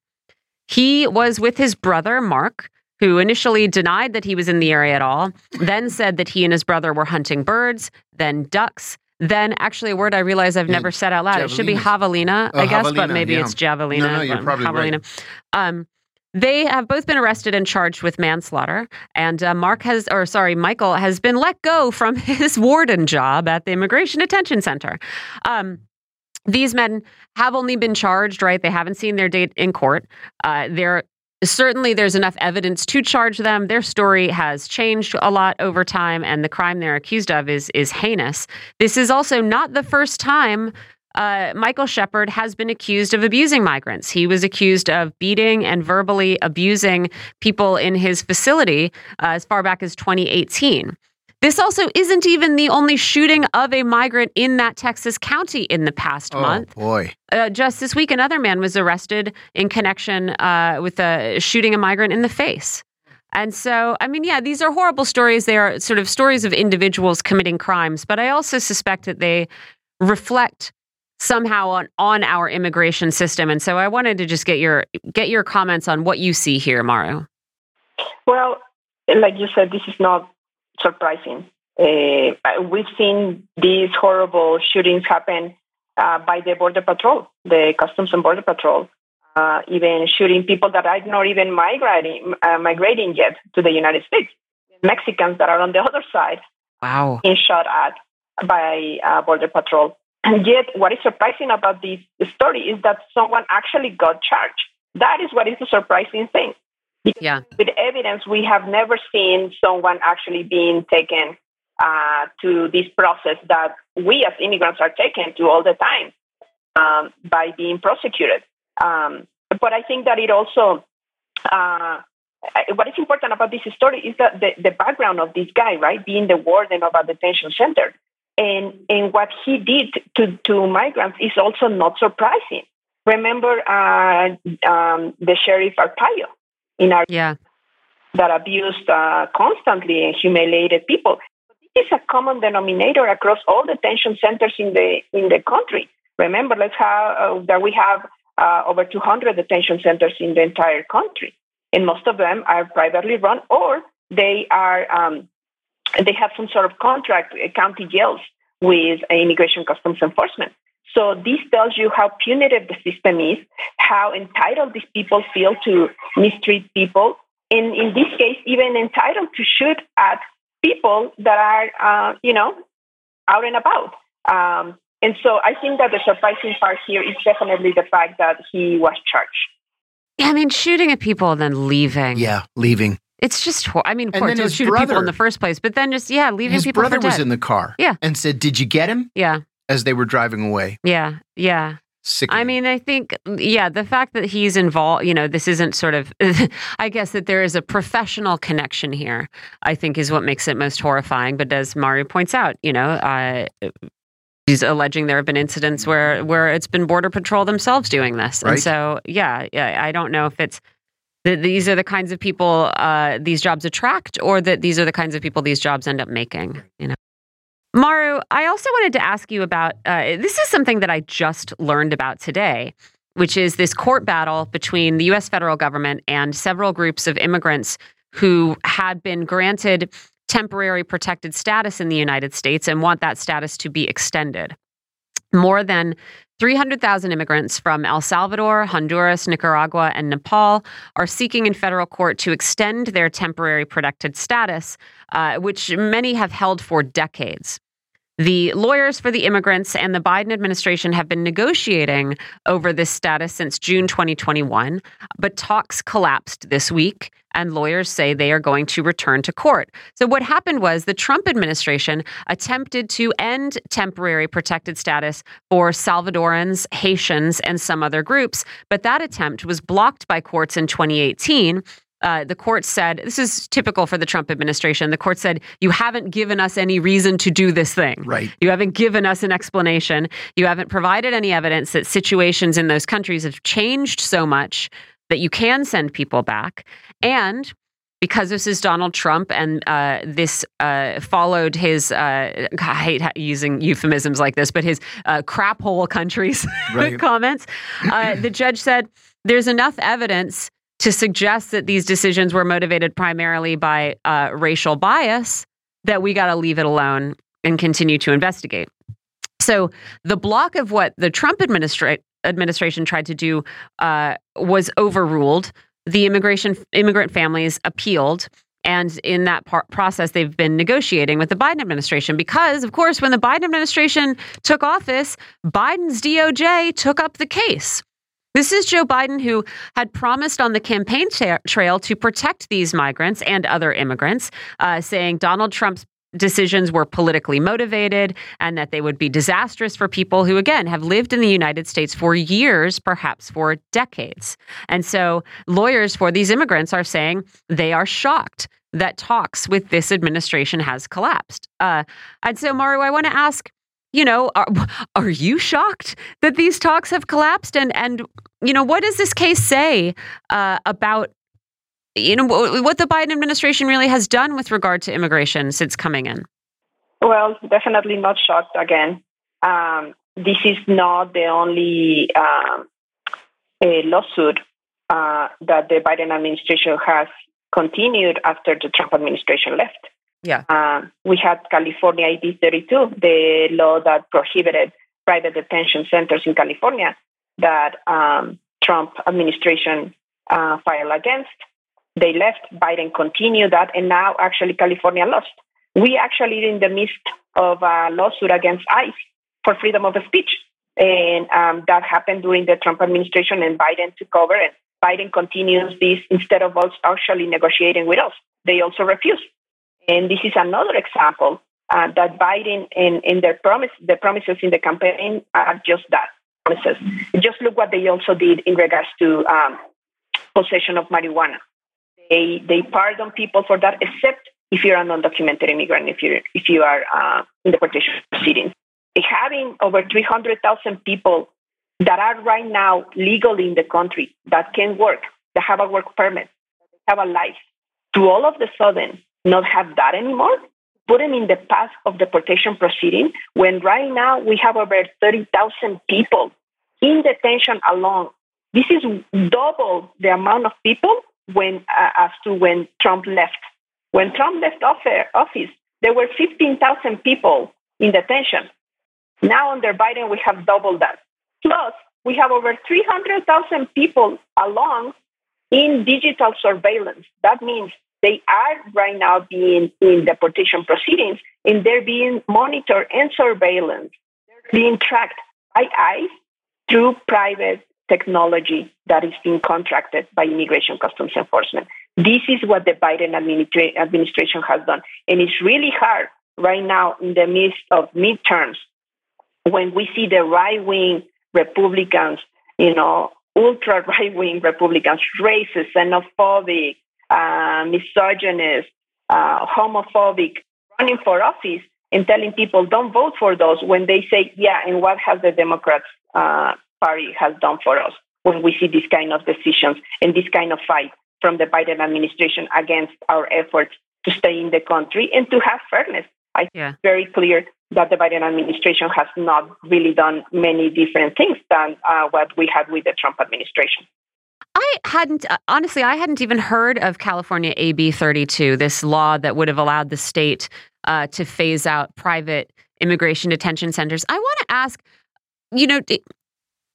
He was with his brother, Mark, who initially denied that he was in the area at all, then said that he and his brother were hunting birds, then ducks, then actually a word I realize I've Yeah, never said out loud. It should be javelina, Oh, I guess, but maybe yeah. it's javelina. No, no, you're but probably right. javelina. Um, they have both been arrested and charged with manslaughter. And uh, Mark has, or sorry, Michael has been let go from his warden job at the Immigration Detention Center. Um, these men have only been charged, right? They haven't seen their date in court. Uh, they're certainly there's enough evidence to charge them. Their story has changed a lot over time, and the crime they're accused of is is heinous. This is also not the first time uh, Michael Shepard has been accused of abusing migrants. He was accused of beating and verbally abusing people in his facility uh, as far back as 2018. This also isn't even the only shooting of a migrant in that Texas county in the past month. Oh month. boy. Uh, just this week, another man was arrested in connection uh, with uh, shooting a migrant in the face. And so, I mean, yeah, these are horrible stories. They are sort of stories of individuals committing crimes, but I also suspect that they reflect somehow on, on our immigration system. And so, I wanted to just get your get your comments on what you see here, Maru. Well, like you said, this is not surprising. Uh, we've seen these horrible shootings happen uh, by the Border Patrol, the Customs and Border Patrol, uh, even shooting people that are not even migrating, uh, migrating yet to the United States. Mexicans that are on the other side wow. being shot at by uh, Border Patrol. And yet, what is surprising about this story is that someone actually got charged. That is what is the surprising thing. Because yeah. With evidence, we have never seen someone actually being taken uh, to this process that we as immigrants are taken to all the time um, by being prosecuted. Um, but I think that it also, uh, what is important about this story is that the, the background of this guy, right, being the warden of a detention center, and and what he did to to migrants is also not surprising. Remember uh, um, the sheriff Arpaio in our yeah that abused uh, constantly and humiliated people. This is a common denominator across all detention centers in the in the country. Remember, let's have uh, that we have uh, over 200 detention centers in the entire country, and most of them are privately run or they are um, they have some sort of contract, uh, county jails with immigration customs enforcement. So this tells you how punitive the system is, how entitled these people feel to mistreat people, and in this case, even entitled to shoot at people that are, uh, you know, out and about. Um, and so I think that the surprising part here is definitely the fact that he was charged. Yeah, I mean, shooting at people and then leaving. Yeah, leaving. It's just, I mean, of course, don't shoot brother, people in the first place, but then just, yeah, leaving his people brother was in the car. Yeah. And said, Did you get him? Yeah. As they were driving away. Yeah. Yeah. Sickening. I mean, I think, yeah, the fact that he's involved, you know, this isn't sort of, I guess that there is a professional connection here, I think is what makes it most horrifying. But as Mario points out, you know, uh, he's alleging there have been incidents where where it's been border patrol themselves doing this right. and so yeah, yeah i don't know if it's that these are the kinds of people uh, these jobs attract or that these are the kinds of people these jobs end up making you know maru i also wanted to ask you about uh, this is something that i just learned about today which is this court battle between the us federal government and several groups of immigrants who had been granted temporary protected status in the United States and want that status to be extended. More than 300,000 immigrants from El Salvador, Honduras, Nicaragua, and Nepal are seeking in federal court to extend their temporary protected status, uh, which many have held for decades. The lawyers for the immigrants and the Biden administration have been negotiating over this status since June 2021, but talks collapsed this week, and lawyers say they are going to return to court. So, what happened was the Trump administration attempted to end temporary protected status for Salvadorans, Haitians, and some other groups, but that attempt was blocked by courts in 2018 uh, the court said, this is typical for the Trump administration. The court said, you haven't given us any reason to do this thing. Right. You haven't given us an explanation. You haven't provided any evidence that situations in those countries have changed so much that you can send people back. And because this is Donald Trump and uh, this uh, followed his, uh, I hate using euphemisms like this, but his uh, crap hole countries right. comments, uh, the judge said, there's enough evidence to suggest that these decisions were motivated primarily by uh, racial bias, that we got to leave it alone and continue to investigate. So the block of what the Trump administra- administration tried to do uh, was overruled. The immigration immigrant families appealed. And in that par- process, they've been negotiating with the Biden administration because, of course, when the Biden administration took office, Biden's DOJ took up the case. This is Joe Biden, who had promised on the campaign tra- trail to protect these migrants and other immigrants, uh, saying Donald Trump's decisions were politically motivated and that they would be disastrous for people who, again, have lived in the United States for years, perhaps for decades. And so lawyers for these immigrants are saying they are shocked that talks with this administration has collapsed. Uh, and so, Maru, I want to ask you know, are, are you shocked that these talks have collapsed? And and you know, what does this case say uh, about you know what the Biden administration really has done with regard to immigration since coming in? Well, definitely not shocked again. Um, this is not the only um, lawsuit uh, that the Biden administration has continued after the Trump administration left. Yeah. Uh, we had California AB 32, the law that prohibited private detention centers in California that um, Trump administration uh, filed against. They left. Biden continued that, and now actually California lost. We actually in the midst of a lawsuit against ICE for freedom of speech, and um, that happened during the Trump administration, and Biden took over, and Biden continues this instead of us actually negotiating with us. They also refuse, and this is another example uh, that Biden and, and their promise, the promises in the campaign are just that promises. Just look what they also did in regards to um, possession of marijuana. They they pardon people for that, except if you're an undocumented immigrant, if you if you are uh, in deportation proceedings. Having over 300,000 people that are right now legally in the country that can work, that have a work permit, that have a life, to all of the sudden not have that anymore, put them in the path of deportation proceeding when right now we have over 30,000 people in detention alone. This is double the amount of people when uh, as to when Trump left. When Trump left office, there were 15,000 people in detention. Now under Biden, we have doubled that. Plus, we have over 300,000 people along in digital surveillance. That means they are right now being in deportation proceedings and they're being monitored and surveillance. They're being tracked by ICE through private technology that is being contracted by Immigration Customs Enforcement. This is what the Biden administra- administration has done. And it's really hard right now in the midst of midterms when we see the right wing Republicans, you know, ultra right wing Republicans, racist, xenophobic, uh, misogynist, uh, homophobic, running for office and telling people don't vote for those when they say, yeah, and what has the Democrats uh, Party has done for us when we see these kind of decisions and this kind of fight from the Biden administration against our efforts to stay in the country and to have fairness. I think yeah. it's very clear that the Biden administration has not really done many different things than uh, what we had with the Trump administration. I hadn't, uh, honestly, I hadn't even heard of California AB 32, this law that would have allowed the state uh, to phase out private immigration detention centers. I want to ask, you know,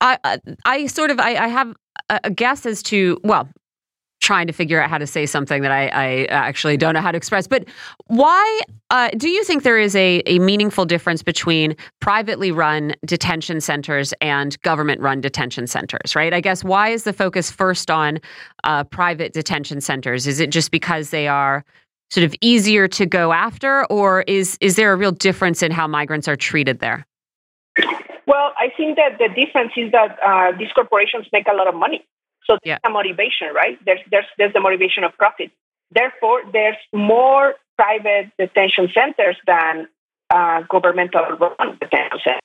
I, uh, I sort of, I, I have a guess as to, well, trying to figure out how to say something that I, I actually don't know how to express. But why uh, do you think there is a, a meaningful difference between privately run detention centers and government run detention centers, right? I guess why is the focus first on uh, private detention centers? Is it just because they are sort of easier to go after, or is, is there a real difference in how migrants are treated there? Well, I think that the difference is that uh, these corporations make a lot of money. So there's yeah. a motivation, right? There's, there's, there's the motivation of profit. Therefore, there's more private detention centers than uh, governmental run detention centers.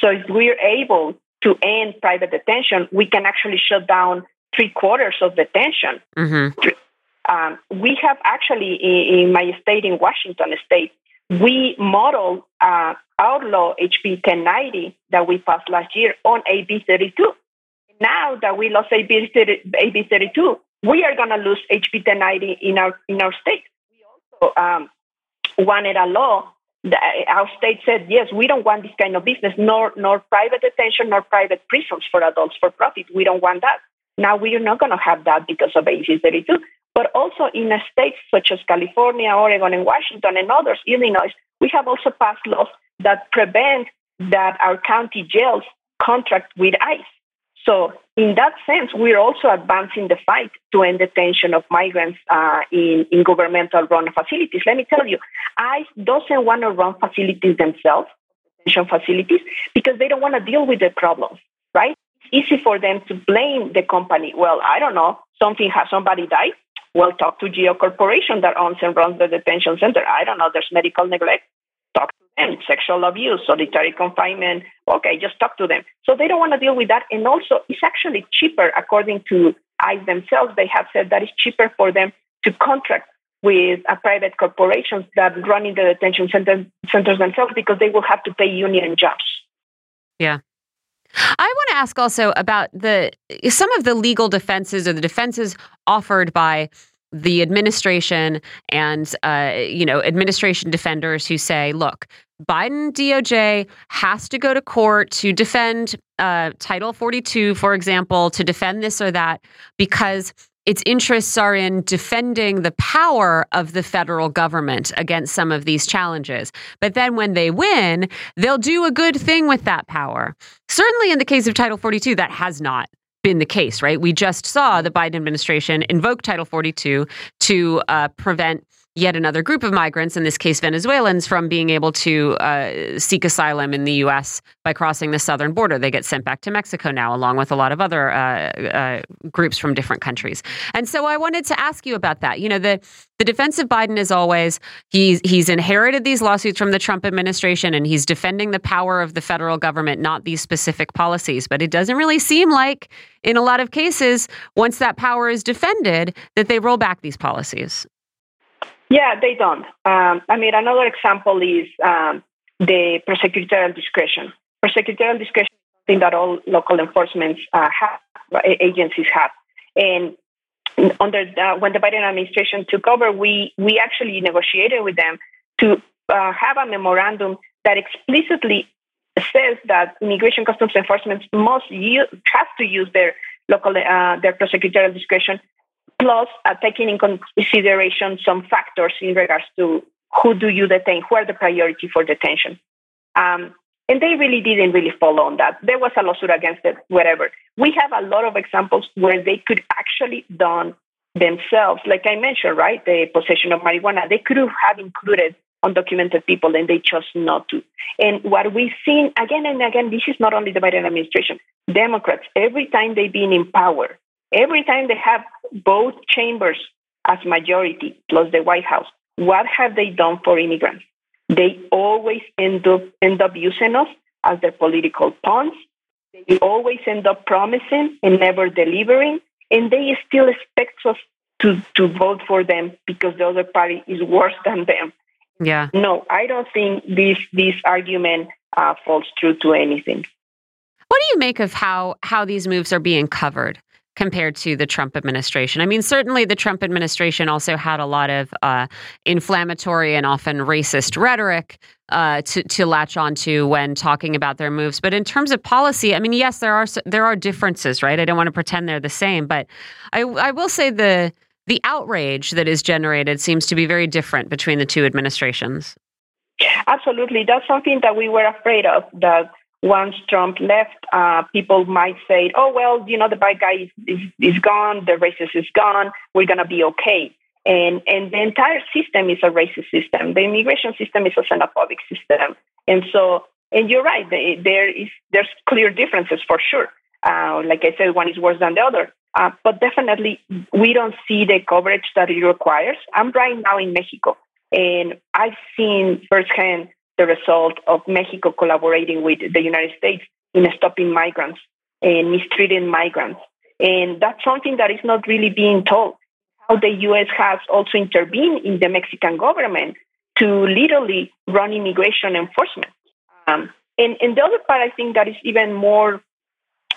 So if we're able to end private detention, we can actually shut down three quarters of detention. Mm-hmm. Um, we have actually in, in, my state, in Washington State, we model uh, outlaw HB 1090 that we passed last year on AB 32 now that we lost AB, 32, we are going to lose HB 1090 in our in our state. We also um, wanted a law. That our state said yes, we don't want this kind of business, nor nor private detention, nor private prisons for adults for profit. We don't want that. Now we are not going to have that because of AB 32. But also in states such as California, Oregon, and Washington, and others, Illinois, we have also passed laws that prevent that our county jails contract with ICE. So, in that sense, we're also advancing the fight to end detention of migrants uh, in, in governmental run facilities. Let me tell you, ICE doesn't want to run facilities themselves, detention facilities, because they don't want to deal with the problems, right? It's easy for them to blame the company. Well, I don't know, something has somebody died. Well, talk to Geo Corporation that owns and runs the detention center. I don't know, there's medical neglect. Talk to them. Sexual abuse, solitary confinement, Okay, just talk to them. So they don't want to deal with that. And also, it's actually cheaper, according to ICE themselves. They have said that it's cheaper for them to contract with a private corporations that run in the detention center, centers themselves because they will have to pay union jobs. Yeah. I want to ask also about the some of the legal defenses or the defenses offered by the administration and uh, you know administration defenders who say, look, Biden DOJ has to go to court to defend uh, Title 42, for example, to defend this or that because its interests are in defending the power of the federal government against some of these challenges. But then when they win, they'll do a good thing with that power. Certainly in the case of Title 42, that has not been the case, right? We just saw the Biden administration invoke Title 42 to uh, prevent yet another group of migrants, in this case Venezuelans, from being able to uh, seek asylum in the U.S. by crossing the southern border. They get sent back to Mexico now, along with a lot of other uh, uh, groups from different countries. And so I wanted to ask you about that. You know, the the defense of Biden is always he's he's inherited these lawsuits from the Trump administration, and he's defending the power of the federal government, not these specific policies. But it doesn't really seem like, in a lot of cases, once that power is defended, that they roll back these policies. Yeah, they don't. Um, I mean, another example is um, the prosecutorial discretion. Prosecutorial discretion is something that all local enforcement uh, have, agencies have. And under the, when the Biden administration took over, we, we actually negotiated with them to uh, have a memorandum that explicitly says that immigration customs enforcement must use, to use their local uh, their prosecutorial discretion plus uh, taking in consideration some factors in regards to who do you detain, who are the priority for detention. Um, and they really didn't really follow on that. There was a lawsuit against it, whatever. We have a lot of examples where they could actually done themselves, like I mentioned, right? The possession of marijuana. They could have included undocumented people and they chose not to. And what we've seen again and again, this is not only the Biden administration, Democrats, every time they've been in power, every time they have both chambers as majority plus the White House, what have they done for immigrants? They always end up end up using us as their political pawns. They always end up promising and never delivering, and they still expect us to, to vote for them because the other party is worse than them. Yeah. No, I don't think this this argument uh, falls true to anything. What do you make of how how these moves are being covered? Compared to the Trump administration. I mean, certainly the Trump administration also had a lot of uh, inflammatory and often racist rhetoric uh, to to latch onto when talking about their moves. But in terms of policy, I mean, yes, there are there are differences, right? I don't want to pretend they're the same, but I I will say the the outrage that is generated seems to be very different between the two administrations. Absolutely, that's something that we were afraid of that once Trump left, uh, people might say, oh, well, you know, the bad guy is, is, is gone, the racist is gone, we're going to be okay. And, and the entire system is a racist system. The immigration system is a xenophobic system. And so, and you're right, there is, there's clear differences for sure. Uh, like I said, one is worse than the other. Uh, but definitely, we don't see the coverage that it requires. I'm right now in Mexico, and I've seen firsthand the result of Mexico collaborating with the United States in stopping migrants and mistreating migrants. And that's something that is not really being told. How the U.S. has also intervened in the Mexican government to literally run immigration enforcement. Um, and, and the other part, I think that is even more,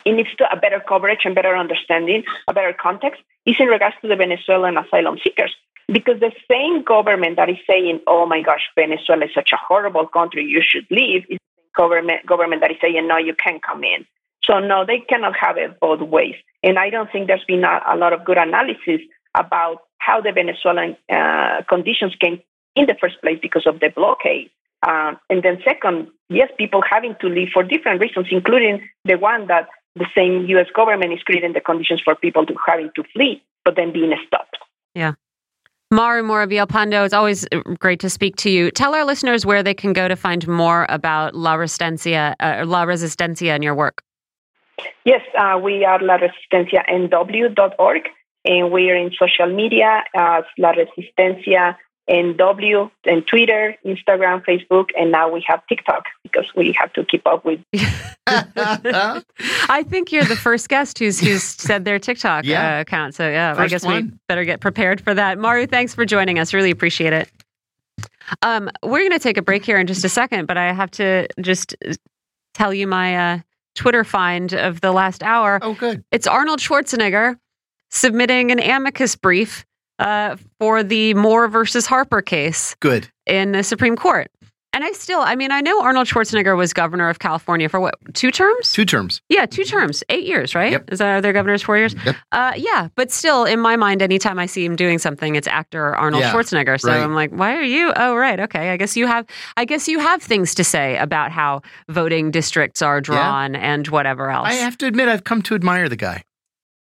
it needs to a better coverage and better understanding, a better context, is in regards to the Venezuelan asylum seekers. Because the same government that is saying, oh my gosh, Venezuela is such a horrible country, you should leave, is the government, government that is saying, no, you can't come in. So, no, they cannot have it both ways. And I don't think there's been a, a lot of good analysis about how the Venezuelan uh, conditions came in the first place because of the blockade. Um, and then, second, yes, people having to leave for different reasons, including the one that the same U.S. government is creating the conditions for people to having to flee, but then being stopped. Yeah. Maru Mora Pando, it's always uh, great to speak to you. Tell our listeners where they can go to find more about La Resistencia, uh, La Resistencia and your work. Yes, uh, we are laresistencianw.org and we are in social media as La Resistencia NW and Twitter, Instagram, Facebook, and now we have TikTok because we have to keep up with. I think you're the first guest who's who's said their TikTok yeah. uh, account. So yeah, first I guess one. we better get prepared for that. Maru, thanks for joining us. Really appreciate it. Um, we're going to take a break here in just a second, but I have to just tell you my uh, Twitter find of the last hour. Oh, good. It's Arnold Schwarzenegger submitting an amicus brief uh, for the Moore versus Harper case Good. in the Supreme Court. And I still, I mean, I know Arnold Schwarzenegger was governor of California for what, two terms? Two terms. Yeah, two terms, eight years, right? Yep. Is that are their governors four years? Yep. Uh, yeah, but still, in my mind, anytime I see him doing something, it's actor Arnold Yeah, Schwarzenegger. So right. I'm like, why are you? Oh, right, okay. I guess you have. I guess you have things to say about how voting districts are drawn and whatever else. I have to admit, I've come to admire the guy.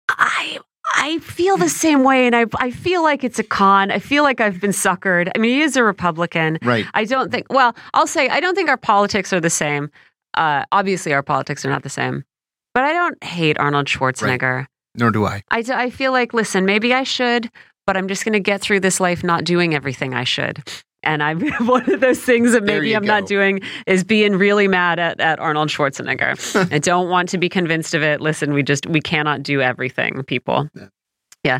I I feel the same way, and I I feel like it's a con. I feel like I've been suckered. I mean, he is a Republican. Right. I don't think. Well, I'll say I don't think our politics are the same. Uh, obviously, our politics are not the same. But I don't hate Arnold Schwarzenegger. Nor do I. I feel like, listen, maybe I should, but I'm just going to get through this life not doing everything I should. And I'm one of those things that maybe I'm not doing is being really mad at, at Arnold Schwarzenegger. I don't want to be convinced of it. Listen, we just we cannot do everything, people. Yeah. Yeah.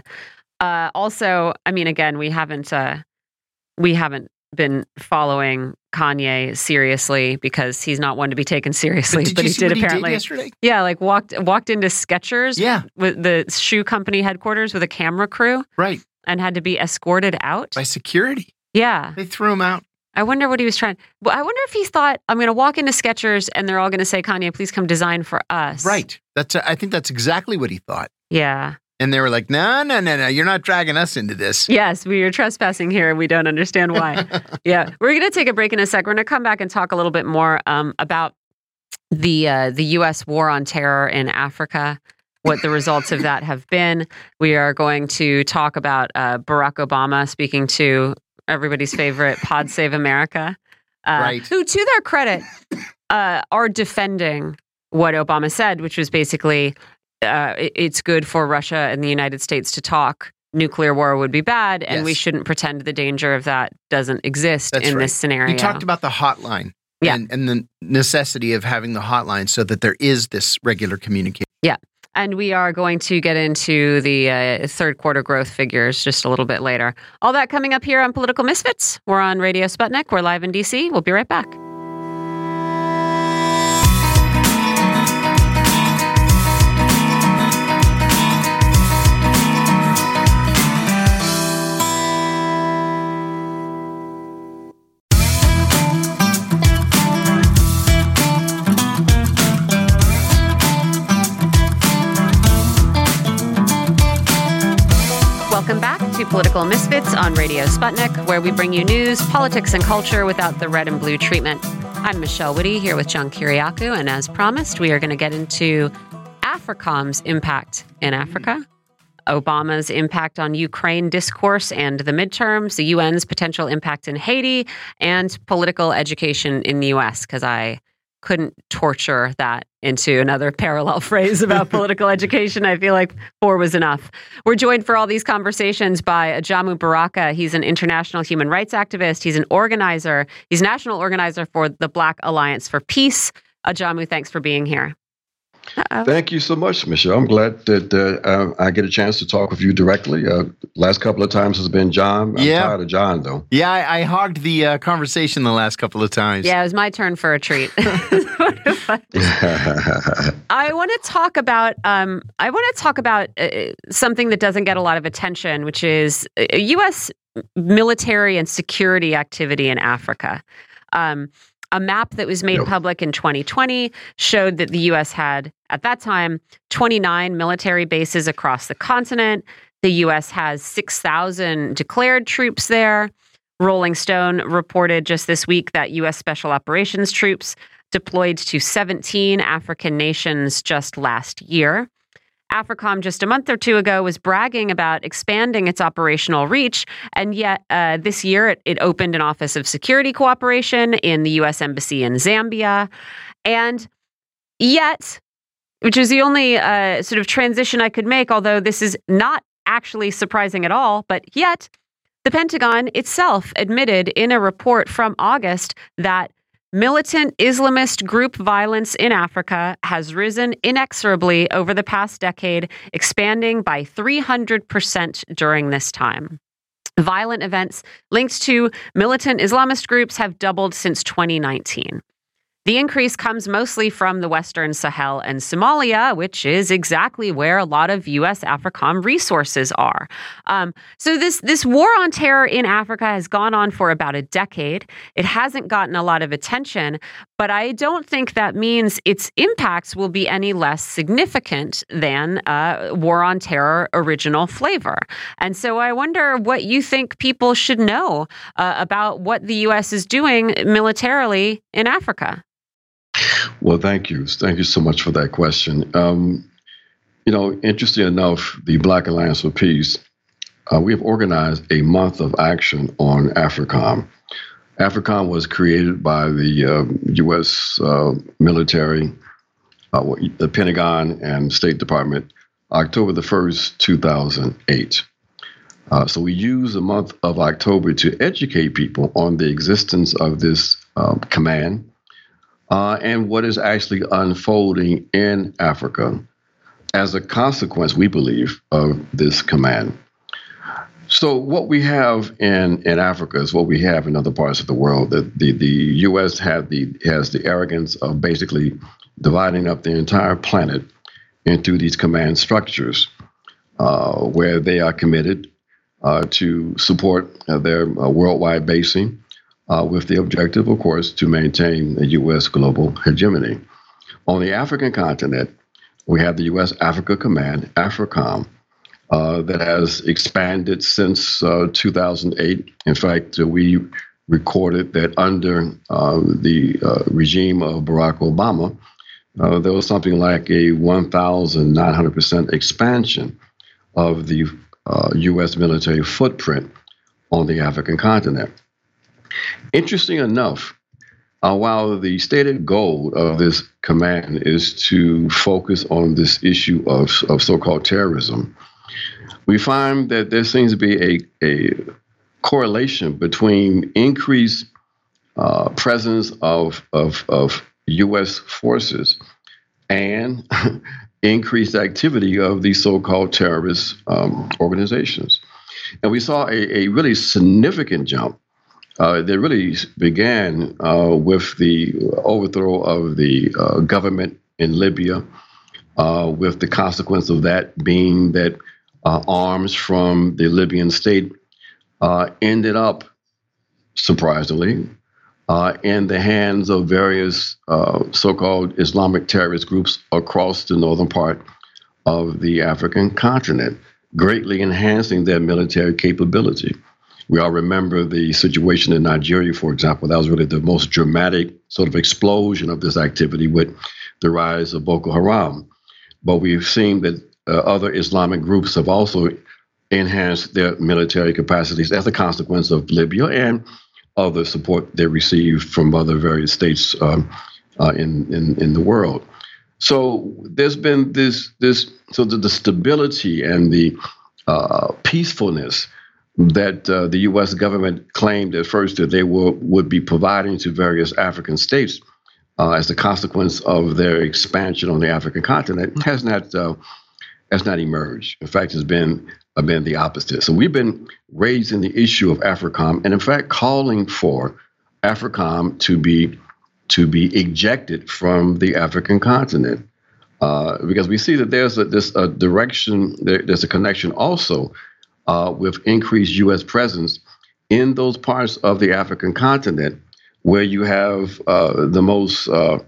Uh, also, I mean, again, we haven't uh, we haven't been following Kanye seriously because he's not one to be taken seriously. did but he did apparently. he did yesterday? Yeah, like walked walked into Skechers Yeah. with the shoe company headquarters with a camera crew Right. and had to be escorted out. By security. Yeah. They threw him out. I wonder what he was trying. Well, I wonder if he thought I'm going to walk into Skechers and they're all going to say, "Kanye, please come design for us." Right. That's. I think that's exactly what he thought. Yeah. And they were like, "No, no, no, no! You're not dragging us into this." Yes, we are trespassing here. And we don't understand why. yeah, we're going to take a break in a sec. We're going to come back and talk a little bit more um, about the uh, the U.S. war on terror in Africa. What the results of that have been. We are going to talk about uh, Barack Obama speaking to everybody's favorite Pod Save America, uh, Right. who, to their credit, uh, are defending what Obama said, which was basically uh, it's good for Russia and the United States to talk. Nuclear war would be bad, and we shouldn't pretend the danger of that doesn't exist That's in right. this scenario. You talked about the hotline. Yeah. And, and the necessity of having the hotline so that there is this regular communication. And we are going to get into the uh, third quarter growth figures just a little bit later. All that coming up here on Political Misfits. We're on Radio Sputnik. We're live in DC. We'll be right back. Political Misfits on Radio Sputnik, where we bring you news, politics, and culture without the red and blue treatment. I'm Michelle Witte here with John Kiriakou, and as promised, we are going to get into AFRICOM's impact in Africa, Obama's impact on Ukraine discourse and the midterms, the UN's potential impact in Haiti, and political education in the US, because I couldn't torture that into another parallel phrase about political education. I feel like four was enough. We're joined for all these conversations by Ajamu Baraka. He's an international human rights activist. He's an organizer. He's national organizer for the Black Alliance for Peace. Ajamu, thanks for being here. Uh-oh. Thank you so much, Michelle. I'm glad that uh, uh, I get a chance to talk with you directly. Uh, last couple of times has been John. I'm Yeah. tired of John, though. Yeah, I, I hogged the uh, conversation the last couple of times. Yeah, it was my turn for a treat. I want to talk about um, I want to talk about uh, something that doesn't get a lot of attention, which is uh, U.S. military and security activity in Africa. Um, a map that was made public in 2020 showed that the U.S. had, at that time, 29 military bases across the continent. The U.S. has 6,000 declared troops there. Rolling Stone reported just this week that U.S. Special Operations troops deployed to 17 African nations just last year. AFRICOM just a month or two ago was bragging about expanding its operational reach, and yet uh, this year it, it opened an Office of Security Cooperation in the U.S. Embassy in Zambia. And yet, which is the only uh, sort of transition I could make, although this is not actually surprising at all, but yet the Pentagon itself admitted in a report from August that militant Islamist group violence in Africa has risen inexorably over the past decade, expanding by 300% during this time. Violent events linked to militant Islamist groups have doubled since 2019. The increase comes mostly from the Western Sahel and Somalia, which is exactly where a lot of U.S. AFRICOM resources are. Um, so this this war on terror in Africa has gone on for about a decade. It hasn't gotten a lot of attention, but I don't think that means its impacts will be any less significant than uh, war on terror original flavor. And so I wonder what you think people should know uh, about what the U.S. is doing militarily in Africa. Well, thank you. Thank you so much for that question. Um, you know, interesting enough, the Black Alliance for Peace, uh, we have organized a month of action on AFRICOM. AFRICOM was created by the uh, U.S. Uh, military, uh, the Pentagon, and State Department October the 1st, 2008. Uh, so we use the month of October to educate people on the existence of this uh, command uh, and what is actually unfolding in Africa as a consequence, we believe, of this command. So what we have in, in Africa is what we have in other parts of the world. The, the, the U.S. have the, has the arrogance of basically dividing up the entire planet into these command structures uh, where they are committed uh, to support uh, their uh, worldwide basing uh, with the objective, of course, to maintain the U.S. global hegemony. On the African continent, we have the U.S. Africa Command, AFRICOM, uh, that has expanded since uh, 2008. In fact, uh, we recorded that under uh, the uh, regime of Barack Obama, there was something like a 1,900% expansion of the U.S. military footprint on the African continent. Interesting enough, uh, while the stated goal of this command is to focus on this issue of, of so called terrorism, we find that there seems to be a, a correlation between increased uh, presence of, of, of U.S. forces and increased activity of these so called terrorist um, organizations. And we saw a, a really significant jump uh, they really began uh, with the overthrow of the uh, government in Libya, uh, with the consequence of that being that uh, arms from the Libyan state uh, ended up, surprisingly, in the hands of various so called Islamic terrorist groups across the northern part of the African continent, greatly enhancing their military capability. We all remember the situation in Nigeria, for example. That was really the most dramatic sort of explosion of this activity with the rise of Boko Haram. But we've seen that uh, other Islamic groups have also enhanced their military capacities as a consequence of Libya and other support they received from other various states um, uh, in, in in the world. So there's been this this so the, the stability and the uh, peacefulness that uh, the U.S. government claimed at first that they will, would be providing to various African states uh, as a consequence of their expansion on the African continent has not uh, has not emerged. In fact, it's been uh, been the opposite. So we've been raising the issue of AFRICOM, and in fact, calling for AFRICOM to be to be ejected from the African continent. Uh, because we see that there's a, this a direction, there, there's a connection also uh, with increased U.S. presence in those parts of the African continent where you have uh, the most uh,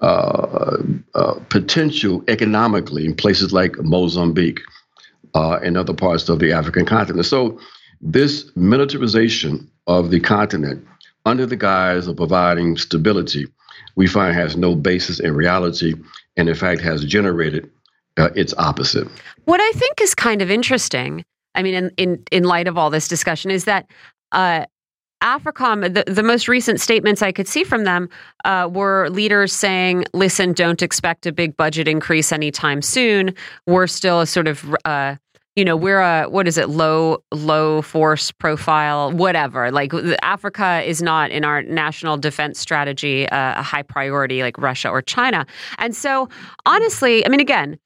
uh, uh potential economically in places like Mozambique uh, and other parts of the African continent. So, this militarization of the continent under the guise of providing stability, we find has no basis in reality and, in fact, has generated its opposite. What I think is kind of interesting I mean, in in in light of all this discussion, is that uh, AFRICOM, the, the most recent statements I could see from them uh, were leaders saying, listen, don't expect a big budget increase anytime soon. We're still a sort of, uh, you know, we're a, what is it, low, low force profile, whatever. Like Africa is not in our national defense strategy uh, a high priority like Russia or China. And so, honestly, I mean, again,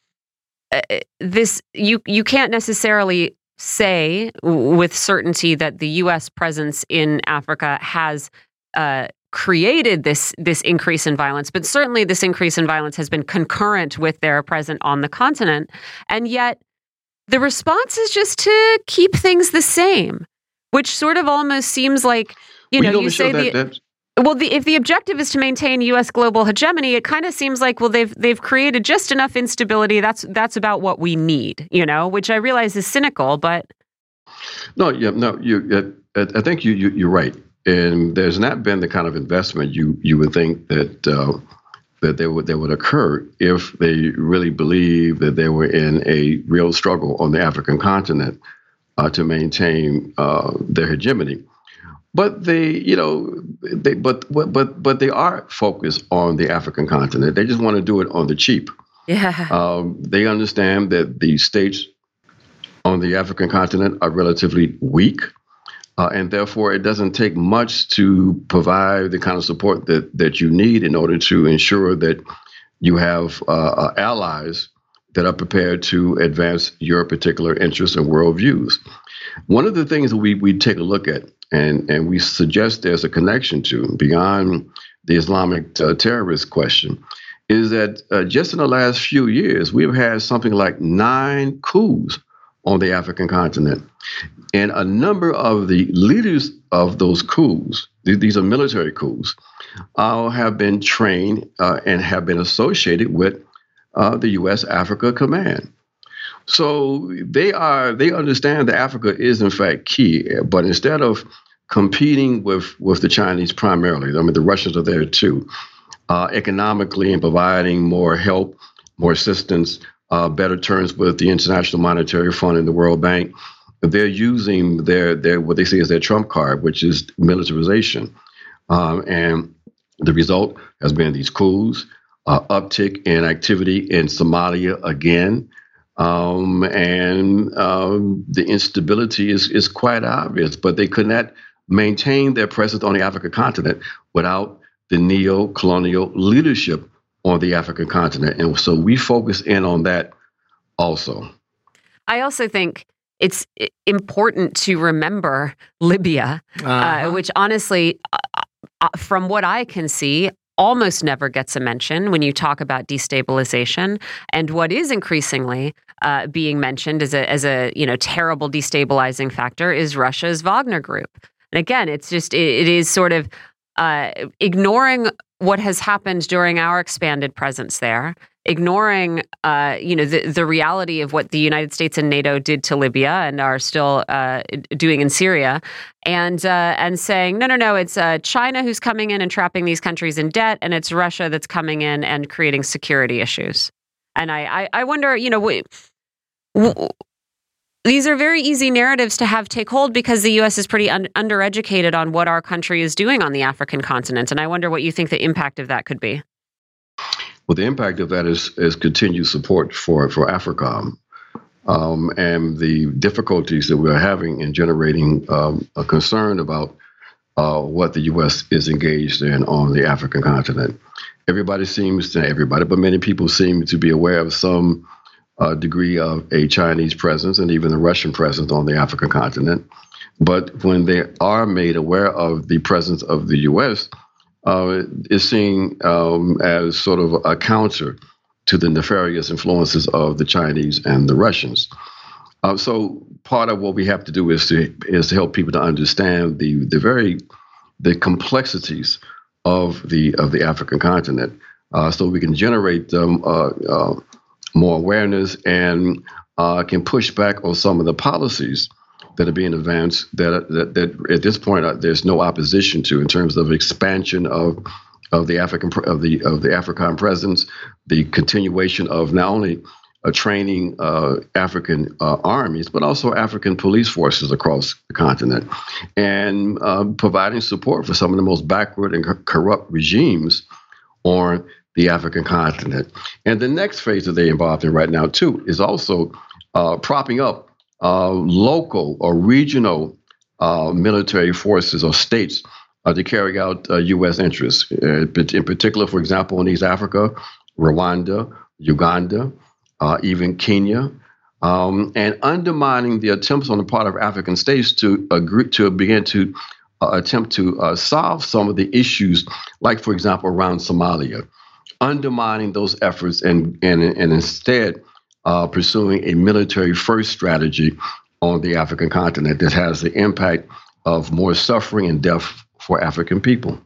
uh, this you you can't necessarily say with certainty that the U.S. presence in Africa has uh, created this this increase in violence, but certainly this increase in violence has been concurrent with their presence on the continent. And yet the response is just to keep things the same, which sort of almost seems like, you well, know, you, you say that, the well, the, if the objective is to maintain U.S. global hegemony, it kind of seems like well they've they've created just enough instability. That's that's about what we need, you know. Which I realize is cynical, but no, yeah, no, you. Uh, I think you, you you're right, and there's not been the kind of investment you you would think that. Uh, that they would that would occur if they really believe that they were in a real struggle on the African continent uh, to maintain uh, their hegemony. But they, you know, they but but but they are focused on the African continent. They just want to do it on the cheap. Yeah. Um, they understand that the states on the African continent are relatively weak. Uh, and therefore, it doesn't take much to provide the kind of support that, that you need in order to ensure that you have uh, uh allies that are prepared to advance your particular interests and worldviews. One of the things that we, we take a look at, and, and we suggest there's a connection to beyond the Islamic uh, terrorist question, is that uh, just in the last few years, we've had something like nine coups on the African continent. And a number of the leaders of those coups, these are military coups, uh, have been trained uh, and have been associated with uh, the U.S. Africa Command. So they are they understand that Africa is in fact key, but instead of competing with with the Chinese primarily, I mean the Russians are there too, uh, economically and providing more help, more assistance, uh, better terms with the International Monetary Fund and the World Bank. They're using their their what they say is their trump card, which is militarization, um, and the result has been these coups, uh, uptick in activity in Somalia again. Um, and um, the instability is, is quite obvious, but they could not maintain their presence on the African continent without the neo colonial leadership on the African continent. And so we focus in on that also. I also think it's important to remember Libya, uh, uh-huh. uh, which honestly, uh, uh, from what I can see, almost never gets a mention when you talk about destabilization. And what is increasingly uh, being mentioned as a as a you know terrible destabilizing factor is Russia's Wagner Group. And again, it's just it, it is sort of uh, ignoring what has happened during our expanded presence there, ignoring uh, you know the, the reality of what the United States and NATO did to Libya and are still uh, doing in Syria, and uh, and saying no no no it's uh, China who's coming in and trapping these countries in debt, and it's Russia that's coming in and creating security issues. And I I, I wonder you know. We, these are very easy narratives to have take hold because the U.S. is pretty un- undereducated on what our country is doing on the African continent. And I wonder what you think the impact of that could be. Well, the impact of that is, is continued support for, for AFRICOM um, and the difficulties that we're having in generating um, a concern about uh, what the U.S. is engaged in on the African continent. Everybody seems to, everybody, but many people seem to be aware of some uh, degree of a Chinese presence and even a Russian presence on the African continent. But when they are made aware of the presence of the U.S., uh, is seen um, as sort of a counter to the nefarious influences of the Chinese and the Russians. Uh, so part of what we have to do is to is to help people to understand the the very the complexities of the of the African continent, uh, so we can generate um, more awareness and uh, can push back on some of the policies that are being advanced that, that, that at this point uh, there's no opposition to in terms of expansion of of the African of the of the African presence, the continuation of not only uh, training uh, African uh, armies, but also African police forces across the continent, and uh, providing support for some of the most backward and corrupt regimes on the African continent. And the next phase that they're involved in right now, too, is also uh, propping up uh, local or regional uh, military forces or states uh, to carry out U.S. Uh, interests. Uh, in particular, for example, in East Africa, Rwanda, Uganda, even Kenya. Um, and undermining the attempts on the part of African states to agree to begin to uh, attempt to uh, solve some of the issues, like, for example, around Somalia, undermining those efforts and, and, and instead uh, pursuing a military first strategy on the African continent that has the impact of more suffering and death for African people.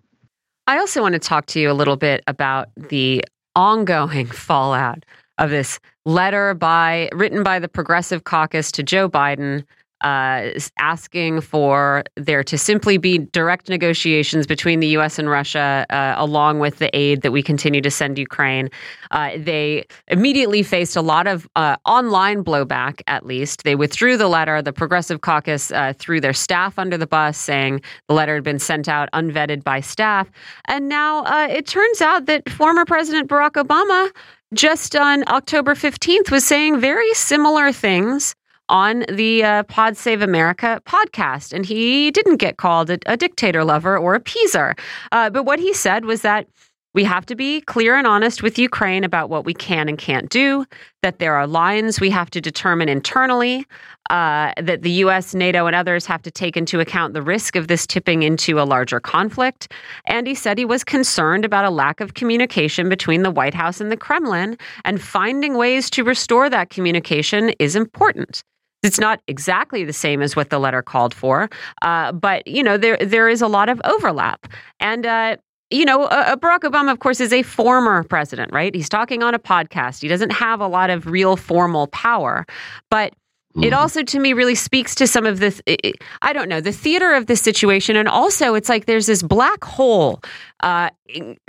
I also want to talk to you a little bit about the ongoing fallout of this letter by written by the Progressive Caucus to Joe Biden uh, asking for there to simply be direct negotiations between the U.S. and Russia, uh, along with the aid that we continue to send Ukraine. Uh, they immediately faced a lot of uh, online blowback, at least. They withdrew the letter. The Progressive Caucus uh, threw their staff under the bus, saying the letter had been sent out unvetted by staff. And now uh, it turns out that former President Barack Obama just on October 15th was saying very similar things on the uh, Pod Save America podcast. And he didn't get called a, a dictator lover or a peaser. Uh, but what he said was that we have to be clear and honest with Ukraine about what we can and can't do, that there are lines we have to determine internally, uh, that the US, NATO, and others have to take into account the risk of this tipping into a larger conflict. And he said he was concerned about a lack of communication between the White House and the Kremlin, and finding ways to restore that communication is important. It's not exactly the same as what the letter called for, uh, but you know there there is a lot of overlap, and uh, you know uh, Barack Obama, of course, is a former president, right? He's talking on a podcast. He doesn't have a lot of real formal power, but it mm-hmm. also, to me, really speaks to some of this. I don't know the theater of this situation, and also it's like there's this black hole uh,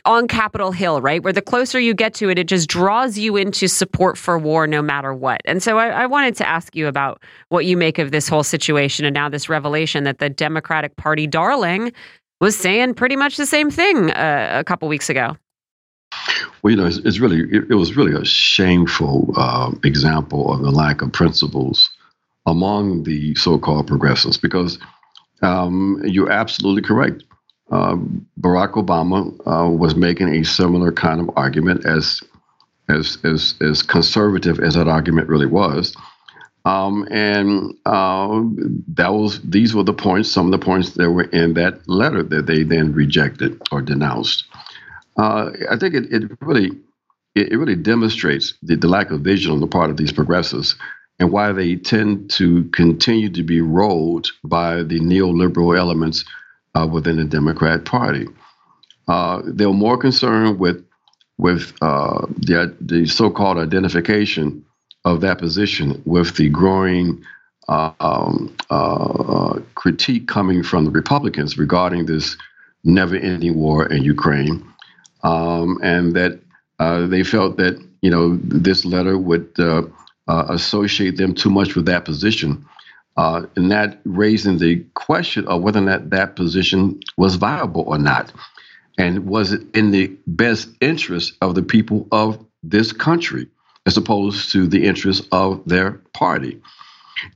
on Capitol Hill, right, where the closer you get to it, it just draws you into support for war, no matter what. And so, I, I wanted to ask you about what you make of this whole situation, and now this revelation that the Democratic Party darling was saying pretty much the same thing uh, a couple weeks ago. Well, you know, it's, it's really it, it, was really a shameful uh, example of the lack of principles among the so-called progressives because um, you're absolutely correct. Uh, Barack Obama uh, was making a similar kind of argument as as as as conservative as that argument really was. Um, and uh, that was these were the points, some of the points that were in that letter that they then rejected or denounced. Uh, I think it, it really it, really demonstrates the, the lack of vision on the part of these progressives and why they tend to continue to be rolled by the neoliberal elements uh, within the Democrat Party. Uh, they're more concerned with with uh, the the so-called identification of that position with the growing uh, um, uh, critique coming from the Republicans regarding this never-ending war in Ukraine, um, and that uh, they felt that you know this letter would uh, associate them too much with that position. Uh, and that raising the question of whether or not that position was viable or not. And was it in the best interest of the people of this country as opposed to the interests of their party?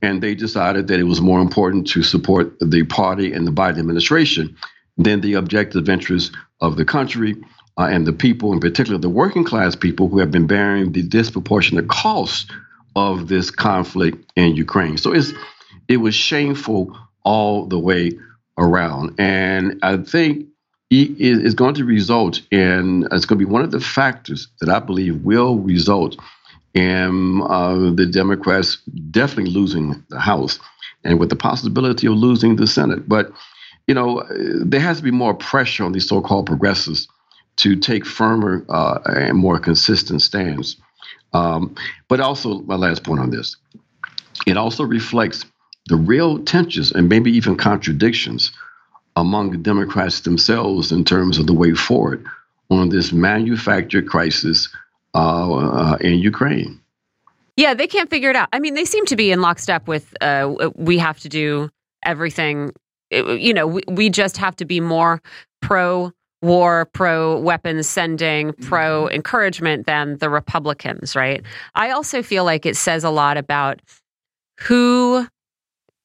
And they decided that it was more important to support the party and the Biden administration than the objective interests of the country uh, and the people, in particular the working class people who have been bearing the disproportionate costs of this conflict in Ukraine. So it's it was shameful all the way around, and I think it is going to result in it's going to be one of the factors that I believe will result in uh, the Democrats definitely losing the House, and with the possibility of losing the Senate. But you know, there has to be more pressure on these so-called progressives to take firmer uh, and more consistent stands. Um, but also, my last point on this, it also reflects the real tensions and maybe even contradictions among Democrats themselves in terms of the way forward on this manufactured crisis uh, uh, in Ukraine. Yeah, they can't figure it out. I mean, they seem to be in lockstep with uh, we have to do everything. You know, we, we just have to be more pro war, pro weapons sending, pro mm-hmm. encouragement than the Republicans, right? I also feel like it says a lot about who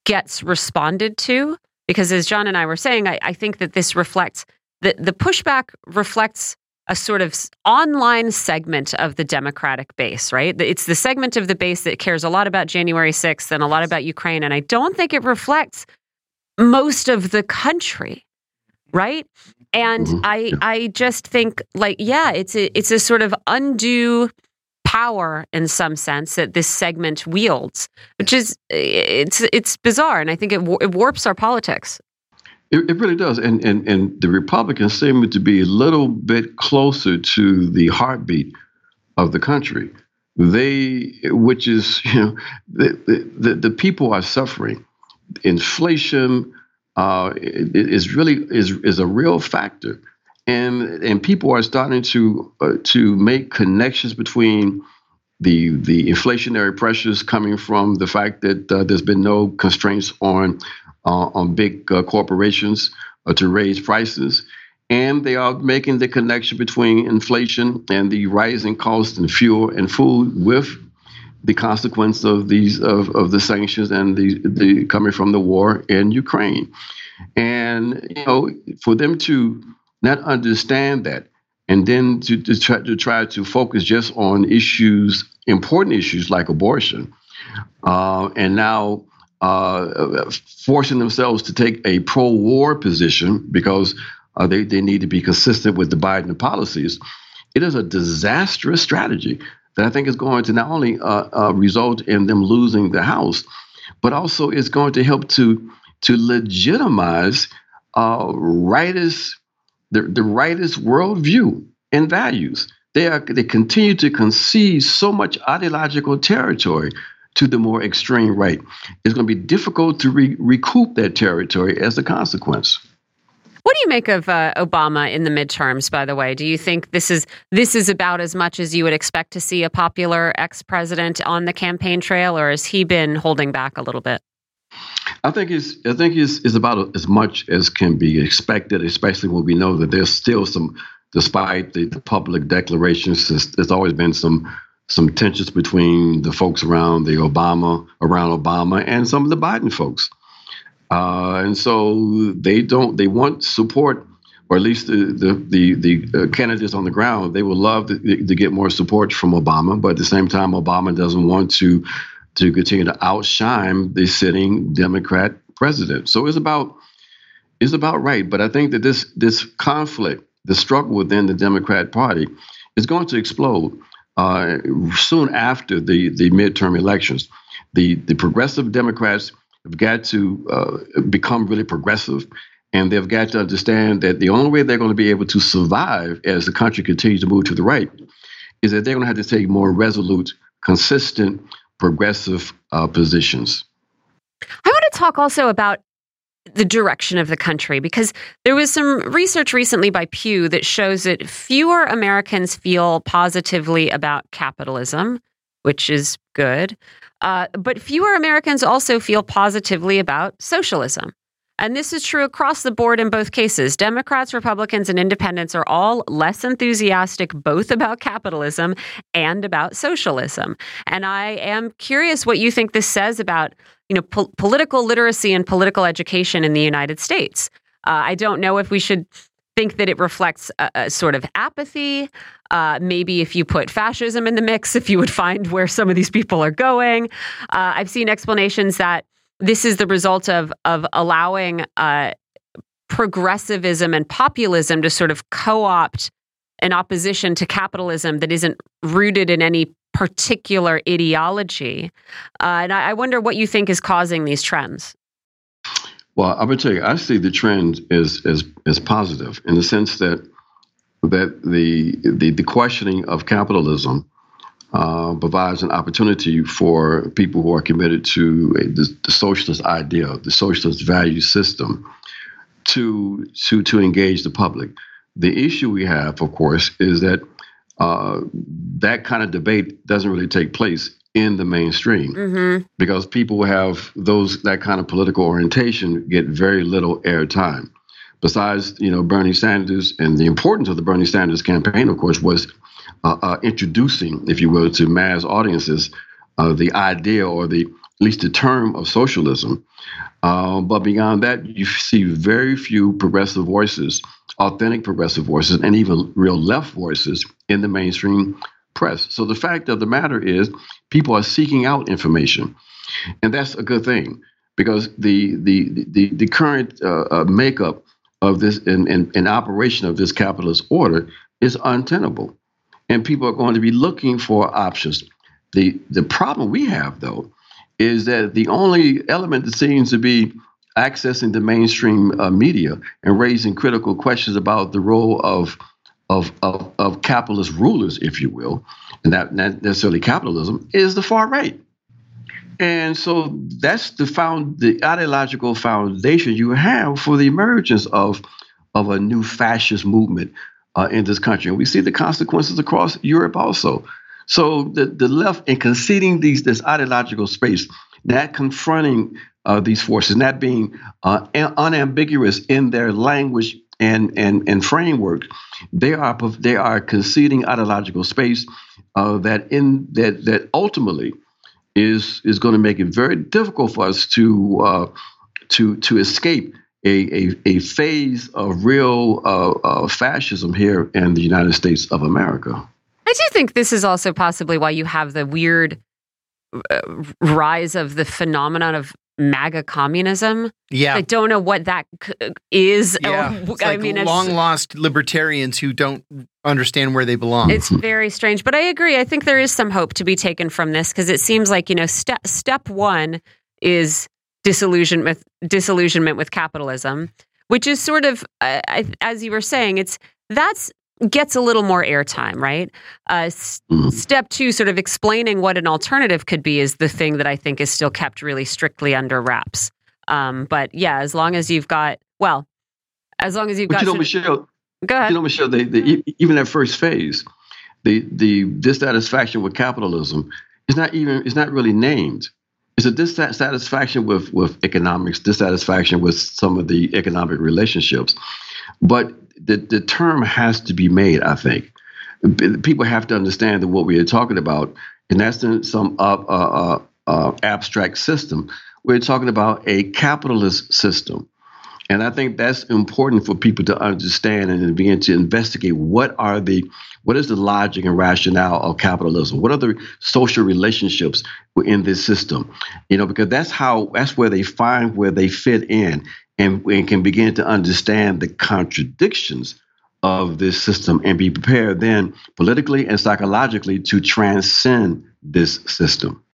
gets responded to. Because as John and I were saying, I, I think that this reflects the, the pushback reflects a sort of online segment of the Democratic base, right? It's the segment of the base that cares a lot about January 6th and a lot about Ukraine. And I don't think it reflects most of the country, right? And Mhm. I. I just think like yeah, it's a it's a sort of undue power in some sense that this segment wields, which is it's it's bizarre, and I think it it warps our politics. It, it really does, and and and the Republicans seem to be a little bit closer to the heartbeat of the country. They, which is, you know, the, the, the people are suffering. Inflation uh, is really is is a real factor, and and people are starting to uh, to make connections between the the inflationary pressures coming from the fact that uh, there's been no constraints on uh, on big uh, corporations uh, to raise prices, and they are making the connection between inflation and the rising cost in fuel and food with the consequence of these of, of the sanctions and the, the coming from the war in Ukraine. And you know, for them to not understand that and then to, to try to try to focus just on issues, important issues like abortion, uh, and now uh, forcing themselves to take a pro-war position because uh, they, they need to be consistent with the Biden policies. It is a disastrous strategy that I think is going to not only uh, uh, result in them losing the House, but also is going to help to to legitimize uh, rightist the, the rightist worldview and values. They are they continue to concede so much ideological territory to the more extreme right. It's going to be difficult to re- recoup that territory as a consequence. What do you make of uh, Obama in the midterms? By the way, do you think this is this is about as much as you would expect to see a popular ex president on the campaign trail, or has he been holding back a little bit? I think it's I think it's, it's about as much as can be expected, especially when we know that there's still some, despite the, the public declarations, there's, there's always been some some tensions between the folks around the Obama around Obama and some of the Biden folks, uh, and so they don't they want support. Or at least the the the, the uh, candidates on the ground, they would love to, to get more support from Obama, but at the same time, Obama doesn't want to to continue to outshine the sitting Democrat president. So it's about it's about right. But I think that this this conflict, the struggle within the Democrat Party, is going to explode uh, soon after the the midterm elections. The the progressive Democrats have got to uh, become really progressive. And they've got to understand that the only way they're going to be able to survive as the country continues to move to the right is that they're going to have to take more resolute, consistent, progressive uh, positions. I want to talk also about the direction of the country because there was some research recently by Pew that shows that fewer Americans feel positively about capitalism, which is good, uh, but fewer Americans also feel positively about socialism. And this is true across the board in both cases. Democrats, Republicans, and independents are all less enthusiastic both about capitalism and about socialism. And I am curious what you think this says about you know po- political literacy and political education in the United States. Uh, I don't know if we should think that it reflects a, a sort of apathy. Uh, maybe if you put fascism in the mix, if you would find where some of these people are going. Uh, I've seen explanations that this is the result of of allowing uh, progressivism and populism to sort of co-opt an opposition to capitalism that isn't rooted in any particular ideology. Uh, and I, I wonder what you think is causing these trends. Well, I'm to tell you, I see the trend as as as positive in the sense that that the the, the questioning of capitalism uh, provides an opportunity for people who are committed to a, the, the socialist idea, the socialist value system, to to to engage the public. The issue we have, of course, is that uh, that kind of debate doesn't really take place in the mainstream Mm-hmm. because people who have those that kind of political orientation get very little airtime. Besides, you know, Bernie Sanders and the importance of the Bernie Sanders campaign, of course, was uh, uh, introducing, if you will, to mass audiences uh, the idea or the at least the term of socialism. Uh, but beyond that, you see very few progressive voices, authentic progressive voices, and even real left voices in the mainstream press. So the fact of the matter is, people are seeking out information, and that's a good thing because the the the, the current uh, uh, makeup of this and in, in, operation of this capitalist order is untenable, and people are going to be looking for options. the The problem we have, though, is that the only element that seems to be accessing the mainstream uh, media and raising critical questions about the role of of, of, of capitalist rulers, if you will, and that not necessarily capitalism, is the far right. And so that's the found the ideological foundation you have for the emergence of of a new fascist movement uh, in this country, and we see the consequences across Europe also. So the, the left in conceding these this ideological space, not confronting uh, these forces, not being uh, unambiguous in their language and and and framework, they are they are conceding ideological space uh, that in that that ultimately is is going to make it very difficult for us to uh, to to escape a, a, a phase of real uh, uh, fascism here in the United States of America. I do think this is also possibly why you have the weird uh, rise of the phenomenon of MAGA communism. Yeah, I don't know what that is. Yeah, it's I like mean, long lost libertarians who don't understand where they belong. It's very strange, but I agree. I think there is some hope to be taken from this because it seems like you know step step one is disillusionment disillusionment with capitalism, which is sort of uh, as you were saying, it's that's gets a little more airtime, right? Uh, s- mm-hmm. Step two, sort of explaining what an alternative could be, is the thing that I think is still kept really strictly under wraps. Um, but yeah, as long as you've got, well, as long as you've but got. You know, Michelle, go ahead. You know, Michelle, the, the, even that first phase, the the dissatisfaction with capitalism is not even is not really named. It's a dissatisfaction with with economics, dissatisfaction with some of the economic relationships, but the, the term has to be made, I think. People have to understand that what we are talking about, and that's in some uh, uh, uh, abstract system. We're talking about a capitalist system. And I think that's important for people to understand and begin to investigate what are the what is the logic and rationale of capitalism? What are the social relationships in this system? You know, because that's how that's where they find where they fit in and, and can begin to understand the contradictions of this system and be prepared then politically and psychologically to transcend this system.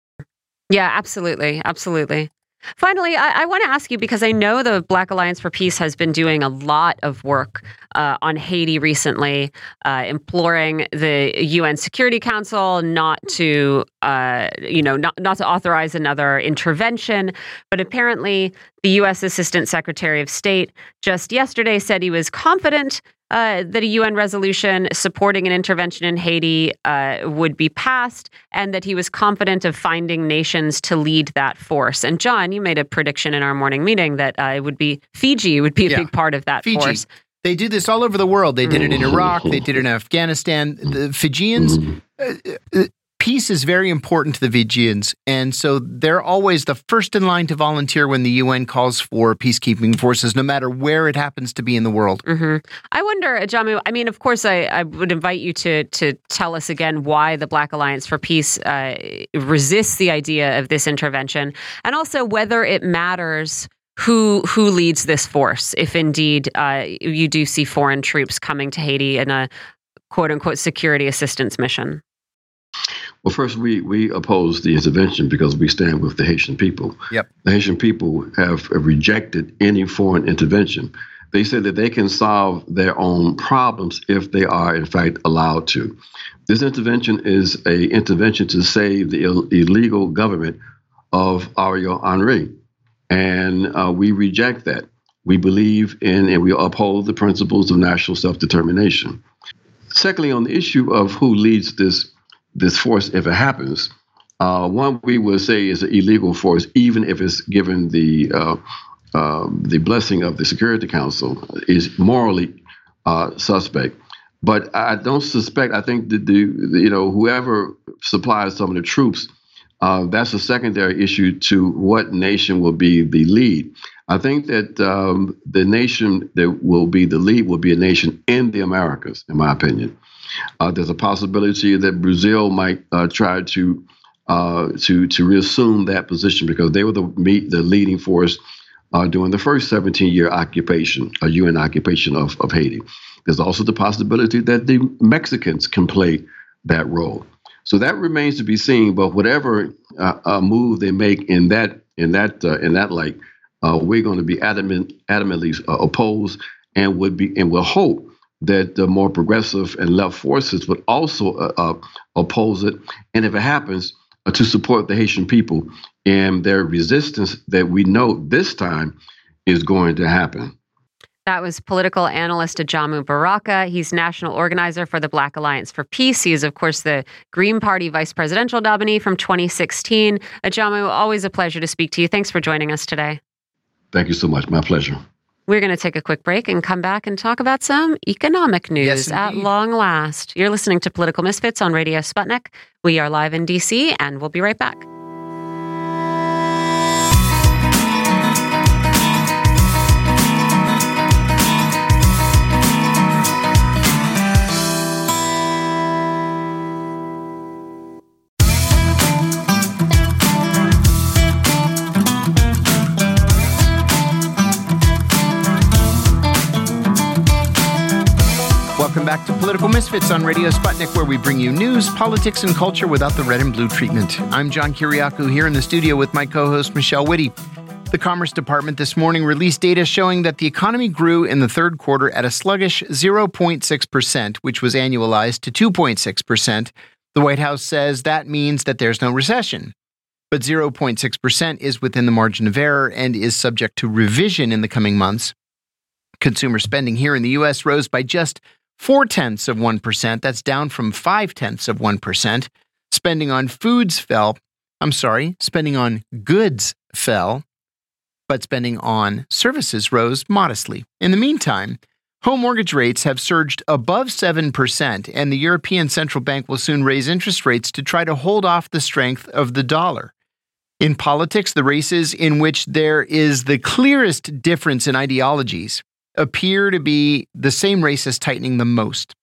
Yeah, absolutely. Absolutely. Finally, I, I want to ask you because I know the Black Alliance for Peace has been doing a lot of work uh, on Haiti recently, uh, imploring the UN Security Council not to, uh, you know, not not to authorize another intervention. But apparently, the U.S. Assistant Secretary of State just yesterday said he was confident uh, that a UN resolution supporting an intervention in Haiti uh, would be passed, and that he was confident of finding nations to lead that force. And John, you made a prediction in our morning meeting that uh, it would be Fiji would be a yeah. big part of that Fiji. force. They do this all over the world. They did it in Iraq. They did it in Afghanistan. The Fijians, uh, uh, peace is very important to the Fijians, and so they're always the first in line to volunteer when the UN calls for peacekeeping forces, no matter where it happens to be in the world. Mm-hmm. I wonder, Jamu. I mean, of course, I, I, would invite you to to tell us again why the Black Alliance for Peace uh, resists the idea of this intervention, and also whether it matters who who leads this force if indeed uh, you do see foreign troops coming to Haiti in a quote unquote security assistance mission. Well, first, we, we oppose the intervention because we stand with the Haitian people. Yep. The Haitian people have rejected any foreign intervention. They say that they can solve their own problems if they are, in fact, allowed to. This intervention is a intervention to save the Ill- illegal government of Ariel Henry, and uh, we reject that. We believe in and we uphold the principles of national self determination. Secondly, on the issue of who leads this this force if it happens. Uh, one we would say is an illegal force, even if it's given the uh, uh, the blessing of the Security Council, is morally uh, suspect. But I don't suspect. I think that the, you know whoever supplies some of the troops, uh, that's a secondary issue to what nation will be the lead. I think that um, the nation that will be the lead will be a nation in the Americas, in my opinion. Uh, there's a possibility that Brazil might uh, try to uh, to to reassume that position because they were the the leading force uh, during the first 17 year occupation, a UN occupation of, of Haiti. There's also the possibility that the Mexicans can play that role. So that remains to be seen. But whatever uh, move they make in that in that in that light, we're going to be adamant, adamantly opposed, and would be and will hope that the more progressive and left forces would also uh, oppose it. And if it happens, to support the Haitian people and their resistance that we know this time is going to happen. That was political analyst Ajamu Baraka. He's national organizer for the Black Alliance for Peace. He is, of course, the Green Party vice presidential nominee from 2016. Ajamu, always a pleasure to speak to you. Thanks for joining us today. Thank you so much. My pleasure. We're going to take a quick break and come back and talk about some economic news yes, at long last. You're listening to Political Misfits on Radio Sputnik. We are live in DC, and we'll be right back. Back to Political Misfits on Radio Sputnik, where we bring you news, politics, and culture without the red and blue treatment. I'm John Kiriakou here in the studio with my co host, Michelle Witte. The Commerce Department this morning released data showing that the economy grew in the third quarter at a sluggish 0.6%, which was annualized to 2.6%. The White House says that means that there's no recession. But 0.6% is within the margin of error and is subject to revision in the coming months. Consumer spending here in the U.S. rose by just four tenths of 1%. That's down from five tenths of 1%. Spending on foods fell. I'm sorry, spending on goods fell, but spending on services rose modestly. In the meantime, home mortgage rates have surged above 7%, and the European Central Bank will soon raise interest rates to try to hold off the strength of the dollar. In politics, the races in which there is the clearest difference in ideologies appear to be the same races tightening the most.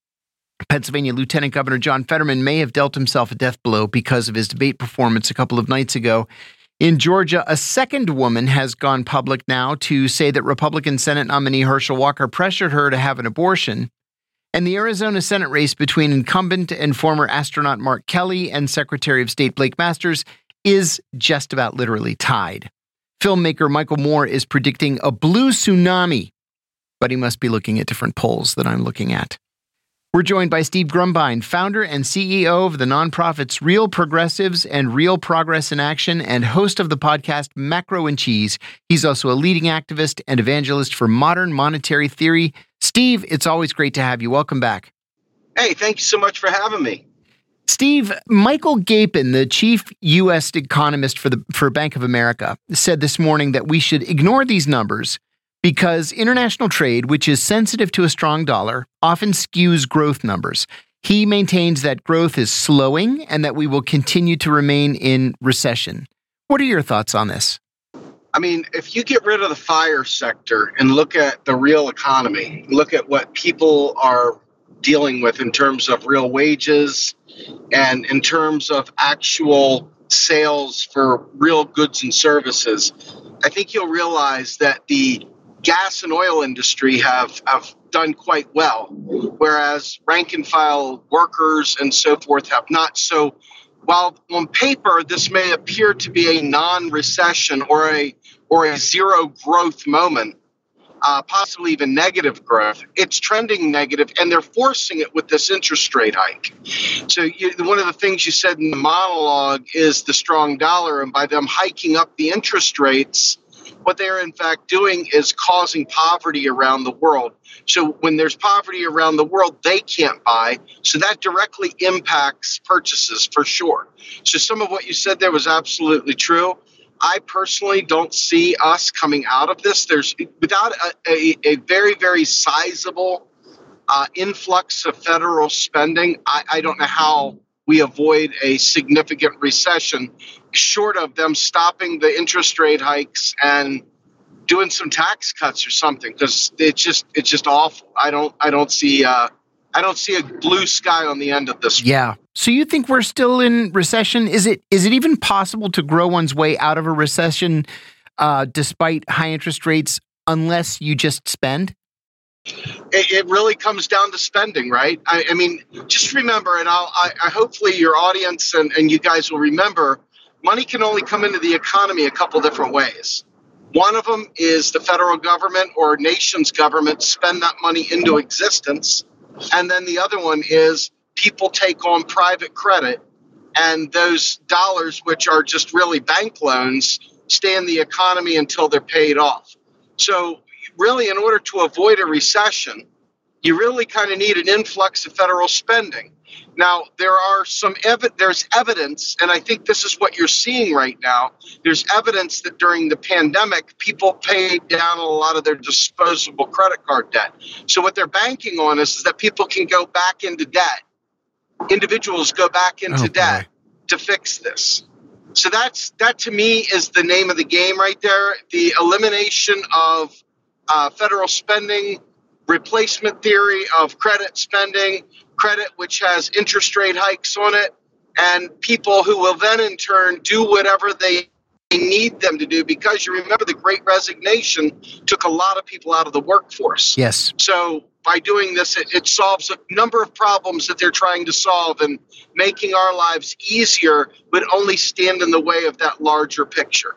Pennsylvania Lieutenant Governor John Fetterman may have dealt himself a death blow because of his debate performance a couple of nights ago. In Georgia, a second woman has gone public now to say that Republican Senate nominee Herschel Walker pressured her to have an abortion. And the Arizona Senate race between incumbent and former astronaut Mark Kelly and Secretary of State Blake Masters is just about literally tied. Filmmaker Michael Moore is predicting a blue tsunami but he must be looking at different polls that I'm looking at. We're joined by Steve Grumbine, founder and CEO of the nonprofits Real Progressives and Real Progress in Action, and host of the podcast Macro and Cheese. He's also a leading activist and evangelist for modern monetary theory. Steve, it's always great to have you. Welcome back. Hey, thank you so much for having me. Steve, Michael Gapen, the chief U.S. economist for the for Bank of America, said this morning that we should ignore these numbers because international trade, which is sensitive to a strong dollar, often skews growth numbers. He maintains that growth is slowing and that we will continue to remain in recession. What are your thoughts on this? I mean, if you get rid of the FIRE sector and look at the real economy, look at what people are dealing with in terms of real wages and in terms of actual sales for real goods and services, I think you'll realize that the gas and oil industry have, have done quite well, whereas rank and file workers and so forth have not. So while on paper this may appear to be a non-recession or a or a zero growth moment, uh, possibly even negative growth, it's trending negative, and they're forcing it with this interest rate hike. So you, one of the things you said in the monologue is the strong dollar, and by them hiking up the interest rates what they're in fact doing is causing poverty around the world. So when there's poverty around the world, they can't buy. So that directly impacts purchases for sure. So some of what you said there was absolutely true. I personally don't see us coming out of this. There's without a, a, a very, very sizable uh, influx of federal spending. I, I don't know how we avoid a significant recession, short of them stopping the interest rate hikes and doing some tax cuts or something because it's just it's just awful. I don't I don't see uh, I don't see a blue sky on the end of this. Yeah, So you think we're still in recession? Is it is it even possible to grow one's way out of a recession uh, despite high interest rates unless you just spend? It, it really comes down to spending, right? I, I mean, just remember, and I'll, I, I hopefully your audience and, and you guys will remember, money can only come into the economy a couple different ways. One of them is the federal government or nation's government spend that money into existence. And then the other one is people take on private credit and those dollars, which are just really bank loans, stay in the economy until they're paid off. So, really, in order to avoid a recession, you really kind of need an influx of federal spending. Now, there are some ev- there's evidence, and I think this is what you're seeing right now. There's evidence that during the pandemic, people paid down a lot of their disposable credit card debt. So what they're banking on is, is that people can go back into debt. Individuals go back into Oh, debt to fix this. So that's that to me is the name of the game right there. The elimination of uh, federal spending, replacement theory of credit spending, credit which has interest rate hikes on it, and people who will then in turn do whatever they need them to do because you remember the great resignation took a lot of people out of the workforce. Yes. So by doing this, it, it solves a number of problems that they're trying to solve, and making our lives easier would only stand in the way of that larger picture.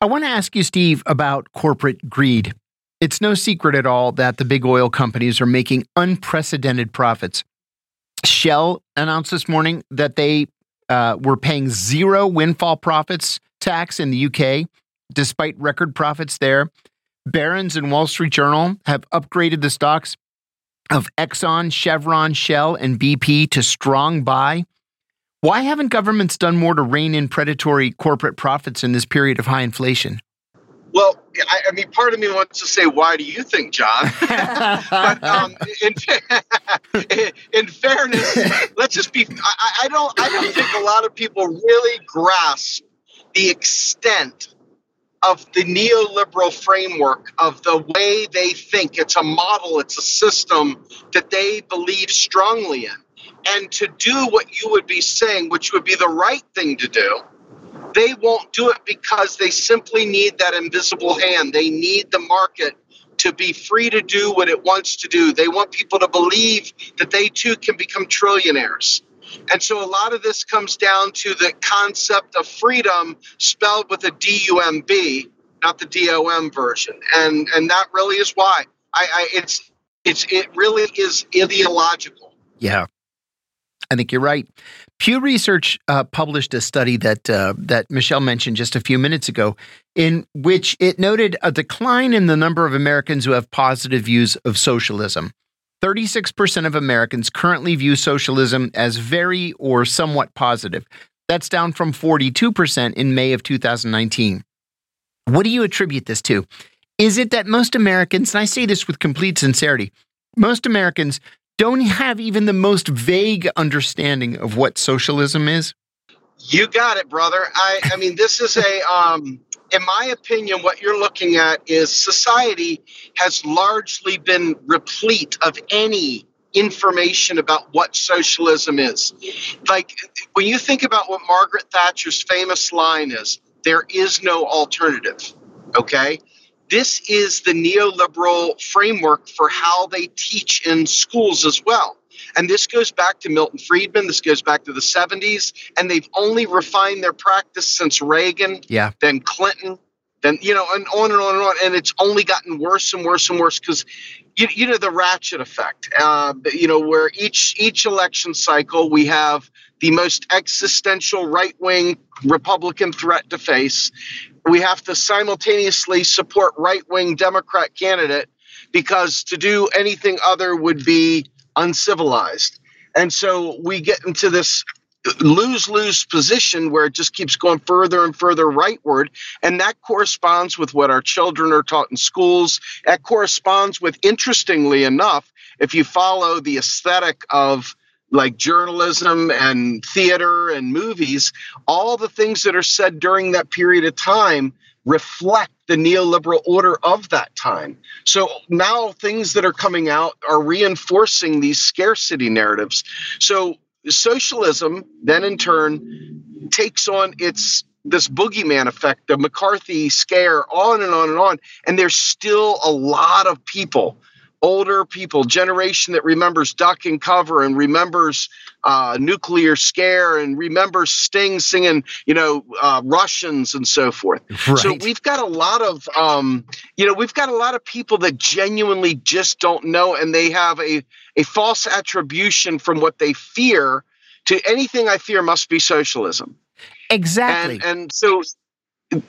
I want to ask you, Steve, about corporate greed. It's no secret at all that the big oil companies are making unprecedented profits. Shell announced this morning that they uh, were paying zero windfall profits tax in the UK, despite record profits there. Barron's and Wall Street Journal have upgraded the stocks of Exxon, Chevron, Shell, and BP to strong buy. Why haven't governments done more to rein in predatory corporate profits in this period of high inflation? Well, I, I mean, part of me wants to say, "Why do you think, John?" but um, in, in, fairness, let's just be. I, I don't. I don't think a lot of people really grasp the extent of the neoliberal framework of the way they think. It's a model. It's a system that they believe strongly in, and to do what you would be saying, which would be the right thing to do they won't do it because they simply need that invisible hand. They need the market to be free to do what it wants to do. They want people to believe that they too can become trillionaires. And so a lot of this comes down to the concept of freedom spelled with a D U M B, not the D O M version. And and that really is why. I, I it's it's it really is ideological. Yeah. I think you're right. Pew Research uh, published a study that uh, that Michelle mentioned just a few minutes ago, in which it noted a decline in the number of Americans who have positive views of socialism. 36% of Americans currently view socialism as very or somewhat positive. That's down from 42% in May of 2019. What do you attribute this to? Is it that most Americans, and I say this with complete sincerity, most Americans don't have even the most vague understanding of what socialism is? You got it, brother. I, I mean, this is a, um, in my opinion, what you're looking at is society has largely been replete of any information about what socialism is. Like, when you think about what Margaret Thatcher's famous line is, there is no alternative. Okay? This is the neoliberal framework for how they teach in schools as well. And this goes back to Milton Friedman. This goes back to the 70s. And they've only refined their practice since Reagan, yeah. then Clinton, then, you know, and on and on and on. And it's only gotten worse and worse and worse because, you, you know, the ratchet effect, uh, you know, where each, each election cycle we have the most existential right wing Republican threat to face we have to simultaneously support right wing Democrat candidate because to do anything other would be uncivilized. And so we get into this lose lose position where it just keeps going further and further rightward. And that corresponds with what our children are taught in schools. That corresponds with, interestingly enough, if you follow the aesthetic of like journalism and theater and movies, all the things that are said during that period of time reflect the neoliberal order of that time. So now things that are coming out are reinforcing these scarcity narratives. So socialism then in turn takes on its this boogeyman effect, the McCarthy scare, on and on and on. And there's still a lot of people, older people, generation that remembers duck and cover and remembers uh, nuclear scare and remembers Sting singing, you know, uh, Russians and so forth. Right. So we've got a lot of, um, you know, we've got a lot of people that genuinely just don't know, and they have a a false attribution from what they fear to anything I fear must be socialism. Exactly. And and so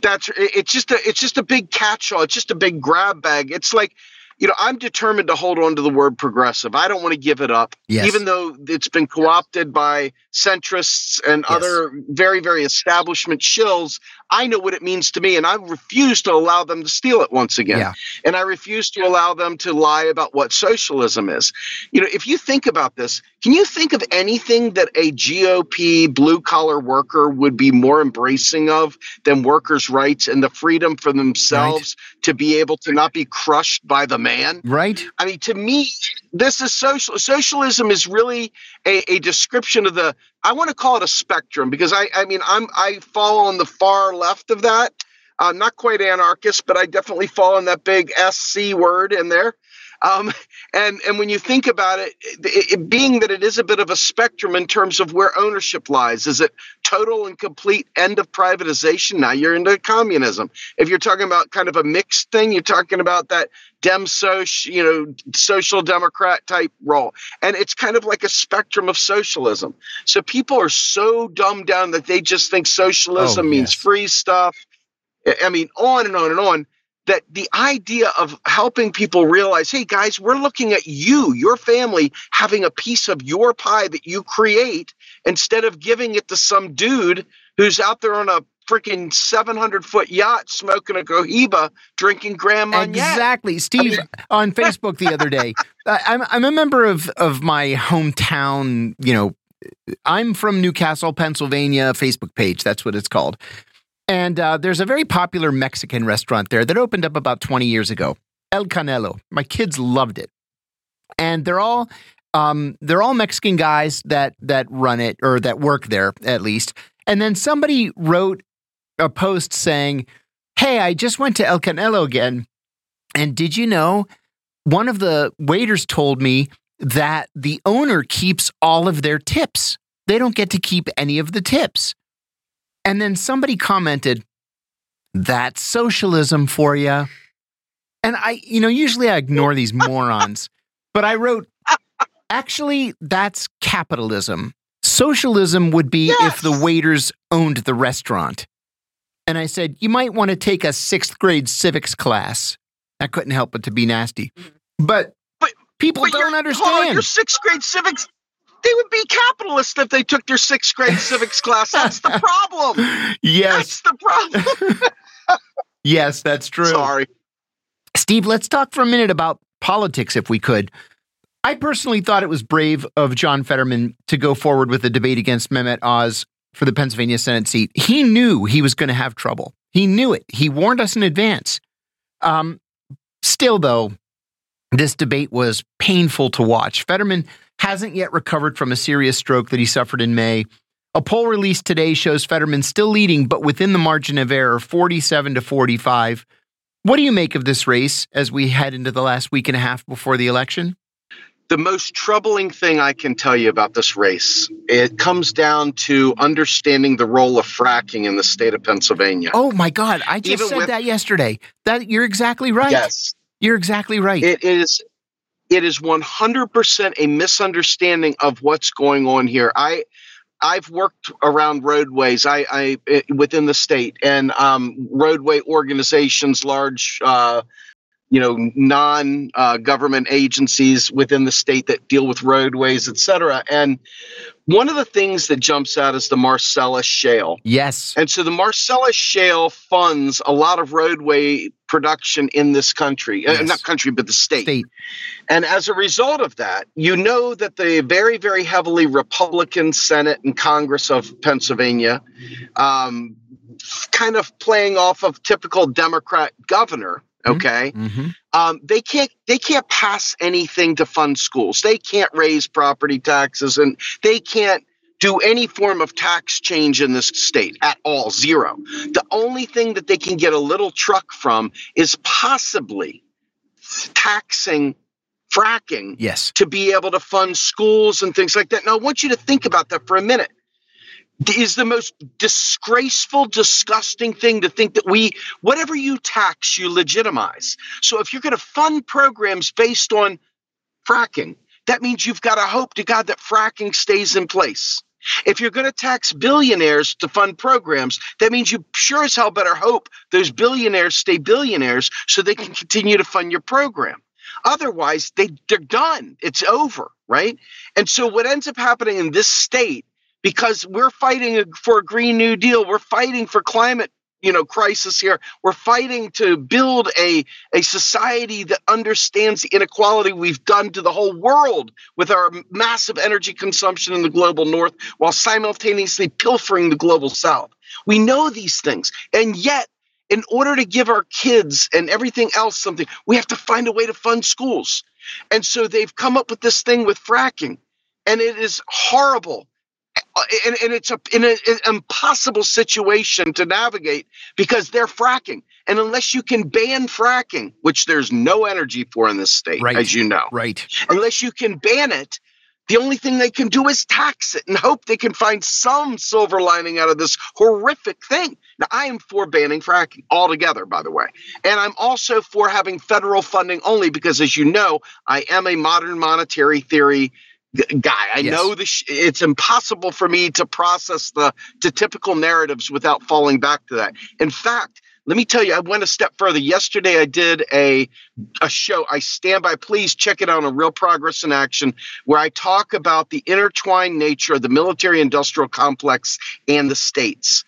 that's it's just a it's just a big catch-all. It's just a big grab bag. It's like you know, I'm determined to hold on to the word progressive. I don't want to give it up, Yes. even though it's been co-opted by centrists and Yes. other very, very establishment shills. I know what it means to me, and I refuse to allow them to steal it once again. Yeah. And I refuse to allow them to lie about what socialism is. You know, if you think about this, can you think of anything that a GOP blue collar worker would be more embracing of than workers' rights and the freedom for themselves to be able to not be crushed by the man? right? I mean, to me, this is social. Socialism is really a, a description of the. I want to call it a spectrum because I, I mean, I'm I fall on the far left of that. I'm not quite anarchist, but I definitely fall in that big SC word in there. Um, and and when you think about it, it, it, being that it is a bit of a spectrum in terms of where ownership lies, is it total and complete end of privatization? Now you're into communism. If you're talking about kind of a mixed thing, you're talking about that dem social, you know, social democrat type role, and it's kind of like a spectrum of socialism. So people are so dumbed down that they just think socialism Oh, means yes. free stuff. I mean, on and on and on that the idea of helping people realize, hey guys, we're looking at you, your family, having a piece of your pie that you create instead of giving it to some dude who's out there on a freaking 700 foot yacht smoking a cohiba drinking Grand Marnier. Exactly, Steve. on Facebook the other day, I- I'm I'm a member of of my hometown. You know, I'm from New Castle, Pennsylvania. Facebook page. That's what it's called. And uh, there's a very popular Mexican restaurant there that opened up about 20 years ago. El Canelo. My kids loved it, and they're all um, they're all Mexican guys that that run it or that work there at least. And then somebody wrote a post saying, "Hey, I just went to El Canelo again, and did you know one of the waiters told me that the owner keeps all of their tips. They don't get to keep any of the tips." And then somebody commented, "That's socialism for you." And I, you know, usually I ignore these morons, but I wrote, "Actually, that's capitalism." Socialism would be if the waiters owned the restaurant. And I said, You might want to take a sixth grade civics class. I couldn't help but to be nasty. Mm-hmm. But, But- people But don't understand. on, your sixth grade civics, they would be capitalists if they took their sixth grade civics class. That's the problem. yes, That's the problem. yes, that's true. Sorry. Steve, let's talk for a minute about politics if we could. I personally thought it was brave of John Fetterman to go forward with a debate against Mehmet Oz for the Pennsylvania Senate seat. He knew he was going to have trouble. He knew it. He warned us in advance. Um, still, though, this debate was painful to watch. Fetterman hasn't yet recovered from a serious stroke that he suffered in May. A poll released today shows Fetterman still leading, but within the margin of error, 47 to 45. What do you make of this race as we head into the last week and a half before the election? the most troubling thing I can tell you about this race, it comes down to understanding the role of fracking in the state of Pennsylvania. Oh my God! I just Even said with- that yesterday. That you're exactly right. Yes. you're exactly right. It is it is 100% a misunderstanding of what's going on here. I I've worked around roadways I, I eh, within the state and um, roadway organizations, large uh, you know non uh, government agencies within the state that deal with roadways, et cetera. And one of the things that jumps out is the Marcellus Shale. yes, And so the Marcellus Shale funds a lot of roadway production in this country, uh, not country, but the state. state. And as a result of that, you know that the very, very heavily Republican Senate and Congress of Pennsylvania, um, kind of playing off of typical Democrat governor, Okay, Mm-hmm. um, they can't they can't pass anything to fund schools. They can't raise property taxes, and they can't do any form of tax change in this state at all. Zero. The only thing that they can get a little truck from is possibly taxing fracking Yes. to be able to fund schools and things like that. Now, I want you to think about that for a minute. Is the most disgraceful, disgusting thing to think that we, whatever you tax, you legitimize. So if you're going to fund programs based on fracking, that means you've got to hope to God that fracking stays in place. If you're going to tax billionaires to fund programs, that means you sure as hell better hope those billionaires stay billionaires so they can continue to fund your program. Otherwise, they, they're done. It's over, right? And so, what ends up happening in this state, because we're fighting for a Green New Deal, we're fighting for climate you know crisis here. We're fighting to build a a society that understands the inequality we've done to the whole world with our massive energy consumption in the global north while simultaneously pilfering the global south. We know these things. And yet in order to give our kids and everything else something we have to find a way to fund schools. And so they've come up with this thing with fracking. And it is horrible Uh, and, and it's a, in a, an impossible situation to navigate because they're fracking. And unless you can ban fracking, which there's no energy for in this state, Right. as you know, Right. unless you can ban it, the only thing they can do is tax it and hope they can find some silver lining out of this horrific thing. Now, I am for banning fracking altogether, by the way. And I'm also for having federal funding only because, as you know, I am a modern monetary theory guy. I Yes. know the sh- it's impossible for me to process the, the typical narratives without falling back to that. In fact, let me tell you, I went a step further. Yesterday, I did a a show. I stand by. Please check it out on Real Progress in Action, where I talk about the intertwined nature of the military-industrial complex and the states.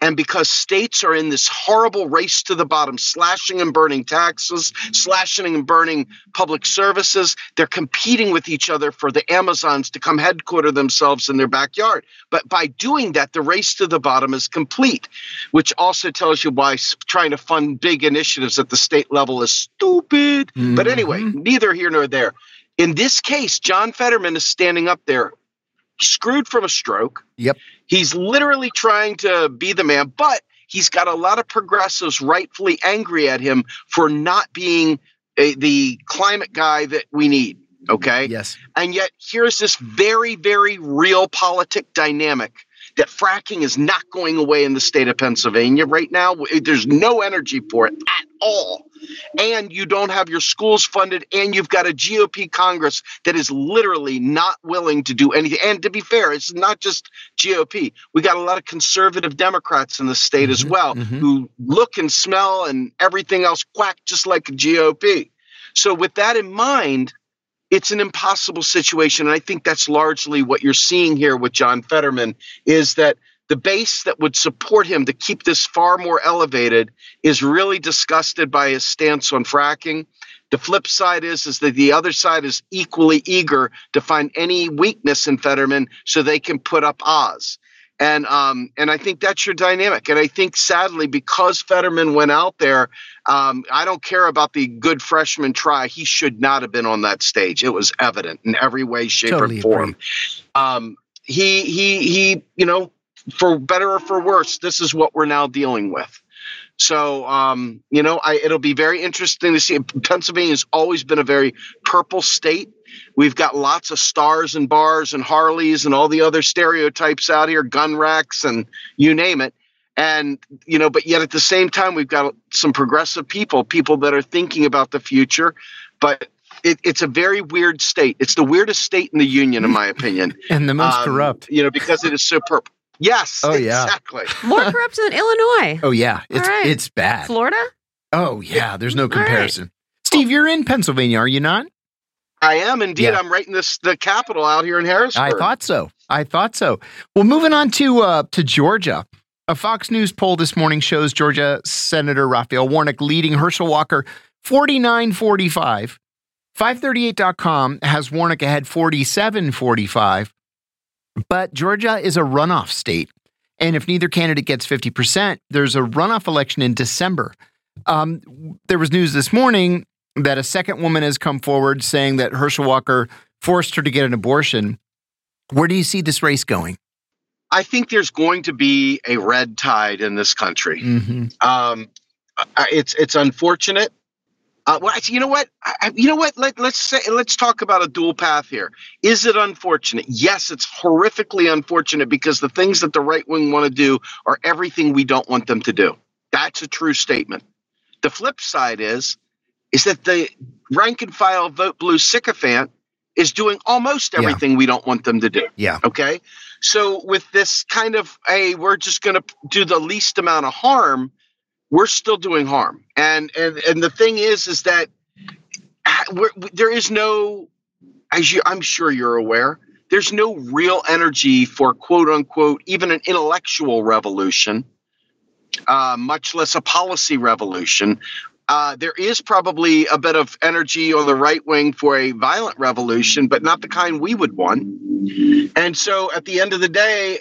And because states are in this horrible race to the bottom, slashing and burning taxes, slashing and burning public services, they're competing with each other for the Amazons to come headquarter themselves in their backyard. But by doing that, the race to the bottom is complete, which also tells you why trying to fund big initiatives at the state level is stupid. But anyway, Mhm. neither here nor there. In this case, John Fetterman is standing up there, screwed from a stroke. Yep. He's literally trying to be the man, but he's got a lot of progressives rightfully angry at him for not being a, the climate guy that we need. Okay. Yes. And yet, here's this very, very real politic dynamic that fracking is not going away in the state of Pennsylvania right now. There's no energy for it at all. And you don't have your schools funded, and you've got a GOP Congress that is literally not willing to do anything. And to be fair, it's not just GOP. We got a lot of conservative Democrats in the state as Mhm, well mhm. who look and smell and everything else quack just like a GOP. So, with that in mind, it's an impossible situation and i think that's largely what you're seeing here with john fetterman is that the base that would support him to keep this far more elevated is really disgusted by his stance on fracking the flip side is is that the other side is equally eager to find any weakness in fetterman so they can put up oz and um, and I think that's your dynamic. And I think sadly, because Fetterman went out there, um, I don't care about the good freshman try. He should not have been on that stage. It was evident in every way, shape, Totally or form. Um, he he he. You know, for better or for worse, this is what we're now dealing with. So, um, you know, I, it'll be very interesting to see. Pennsylvania's always been a very purple state. We've got lots of stars and bars and Harleys and all the other stereotypes out here, gun racks and you name it. And, you know, but yet at the same time, we've got some progressive people, people that are thinking about the future. But it, it's a very weird state. It's the weirdest state in the union, in my opinion. And the most Um, corrupt. You know, because it is so purple. Yes, Oh, yeah. exactly. More corrupt than Illinois. Oh yeah, it's right. it's bad. Florida? Oh yeah, there's no right. comparison. Steve, you're in Pennsylvania, are you not? I am indeed. Yeah. I'm right in this the capital out here in Harrisburg. I thought so. I thought so. Well, moving on to uh, to Georgia. A Fox News poll this morning shows Georgia Senator Raphael Warnock leading Herschel Walker 49 45. 538.com has Warnock ahead 47 45. But Georgia is a runoff state. And if neither candidate gets 50%, there's a runoff election in December. Um, there was news this morning that a second woman has come forward saying that Herschel Walker forced her to get an abortion. Where do you see this race going? I think there's going to be a red tide in this country. Mm-hmm. Um, it's it's unfortunate. Uh, well, you know what? I, you know what? Let, let's say let's talk about a dual path here. Is it unfortunate? Yes, it's horrifically unfortunate because the things that the right wing want to do are everything we don't want them to do. That's a true statement. The flip side is is that the rank and file vote blue sycophant is doing almost everything yeah. we don't want them to do. Yeah. Okay. So with this kind of, hey, we're just going to do the least amount of harm, we're still doing harm. And and and the thing is, is that there is no, as you, I'm sure you're aware, there's no real energy for quote unquote even an intellectual revolution, uh, much less a policy revolution. Uh, there is probably a bit of energy on the right wing for a violent revolution, but not the kind we would want. And so at the end of the day,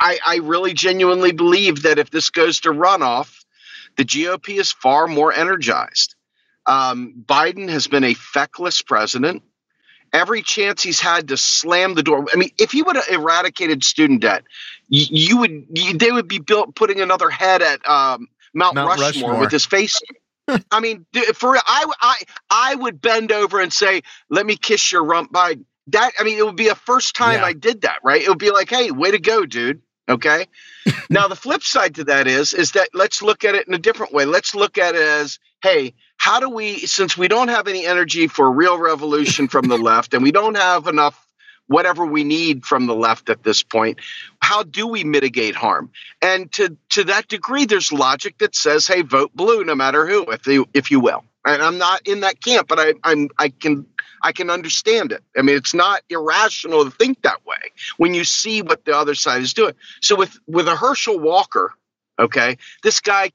I, I really genuinely believe that if this goes to runoff, the GOP is far more energized. Um, Biden has been a feckless president. Every chance he's had to slam the door. I mean, if he would have eradicated student debt, you, you would you, they would be built putting another head at um, Mount, Mount Rushmore, Rushmore, with his face. I mean, for I, I I would bend over and say, "Let me kiss your rump, Biden." That I mean, it would be a first time yeah. I did that, right? It would be like, "Hey, way to go, dude." Okay. now the flip side to that is is that let's look at it in a different way. Let's look at it as, hey, how do we since we don't have any energy for real revolution from the left and we don't have enough whatever we need from the left at this point, how do we mitigate harm? And to to that degree there's logic that says, hey, vote blue no matter who, if you if you will. And I'm not in that camp, but I I'm I can I can understand it. I mean, it's not irrational to think that way when you see what the other side is doing. So with with a Herschel Walker, okay, this guy.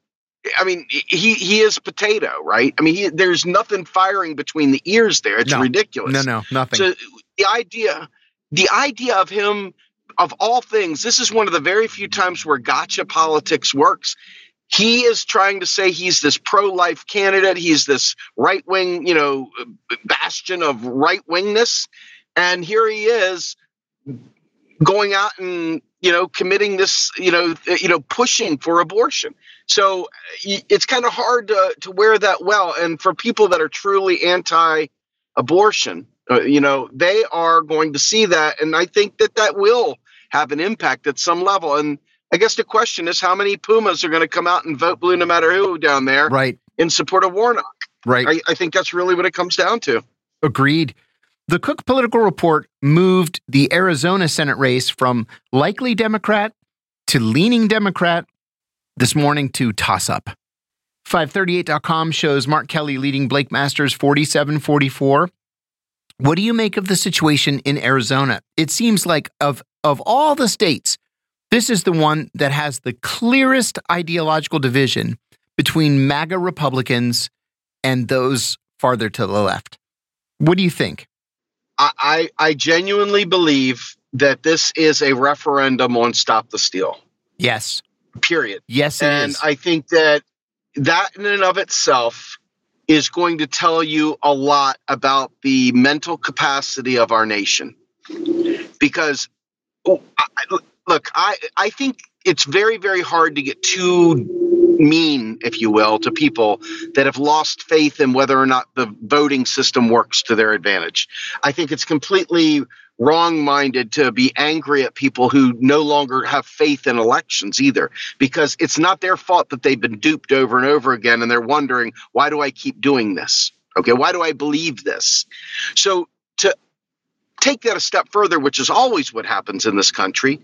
I mean, he he is potato, right? I mean, he, there's nothing firing between the ears there. It's no. ridiculous. No, no, nothing. So the idea, the idea of him, of all things, this is one of the very few times where gotcha politics works he is trying to say he's this pro-life candidate. He's this right-wing you know bastion of right-wingness. And here he is going out and you know committing this you know you know pushing for abortion. So it's kind of hard to, to wear that well. And for people that are truly anti-abortion uh, you know they are going to see that. And i think that that will have an impact at some level. And I guess the question is how many Pumas are going to come out and vote blue no matter who down there right. in support of Warnock. Right. I, I think that's really what it comes down to. Agreed. The Cook Political Report moved the Arizona Senate race from likely Democrat to leaning Democrat this morning to toss up. 538.com shows Mark Kelly leading Blake Masters 47 44. What do you make of the situation in Arizona? It seems like of of all the states this is the one that has the clearest ideological division between MAGA Republicans and those farther to the left. What do you think? I, I genuinely believe that this is a referendum on stop the steal. Yes. Period. Yes, it is. and is. I think that that in and of itself is going to tell you a lot about the mental capacity of our nation. Because oh, I, look, I I think it's very very hard to get too mean, if you will, to people that have lost faith in whether or not the voting system works to their advantage. I think it's completely wrong-minded to be angry at people who no longer have faith in elections either because it's not their fault that they've been duped over and over again and they're wondering why do I keep doing this? Okay, why do I believe this? So take that a step further, which is always what happens in this country,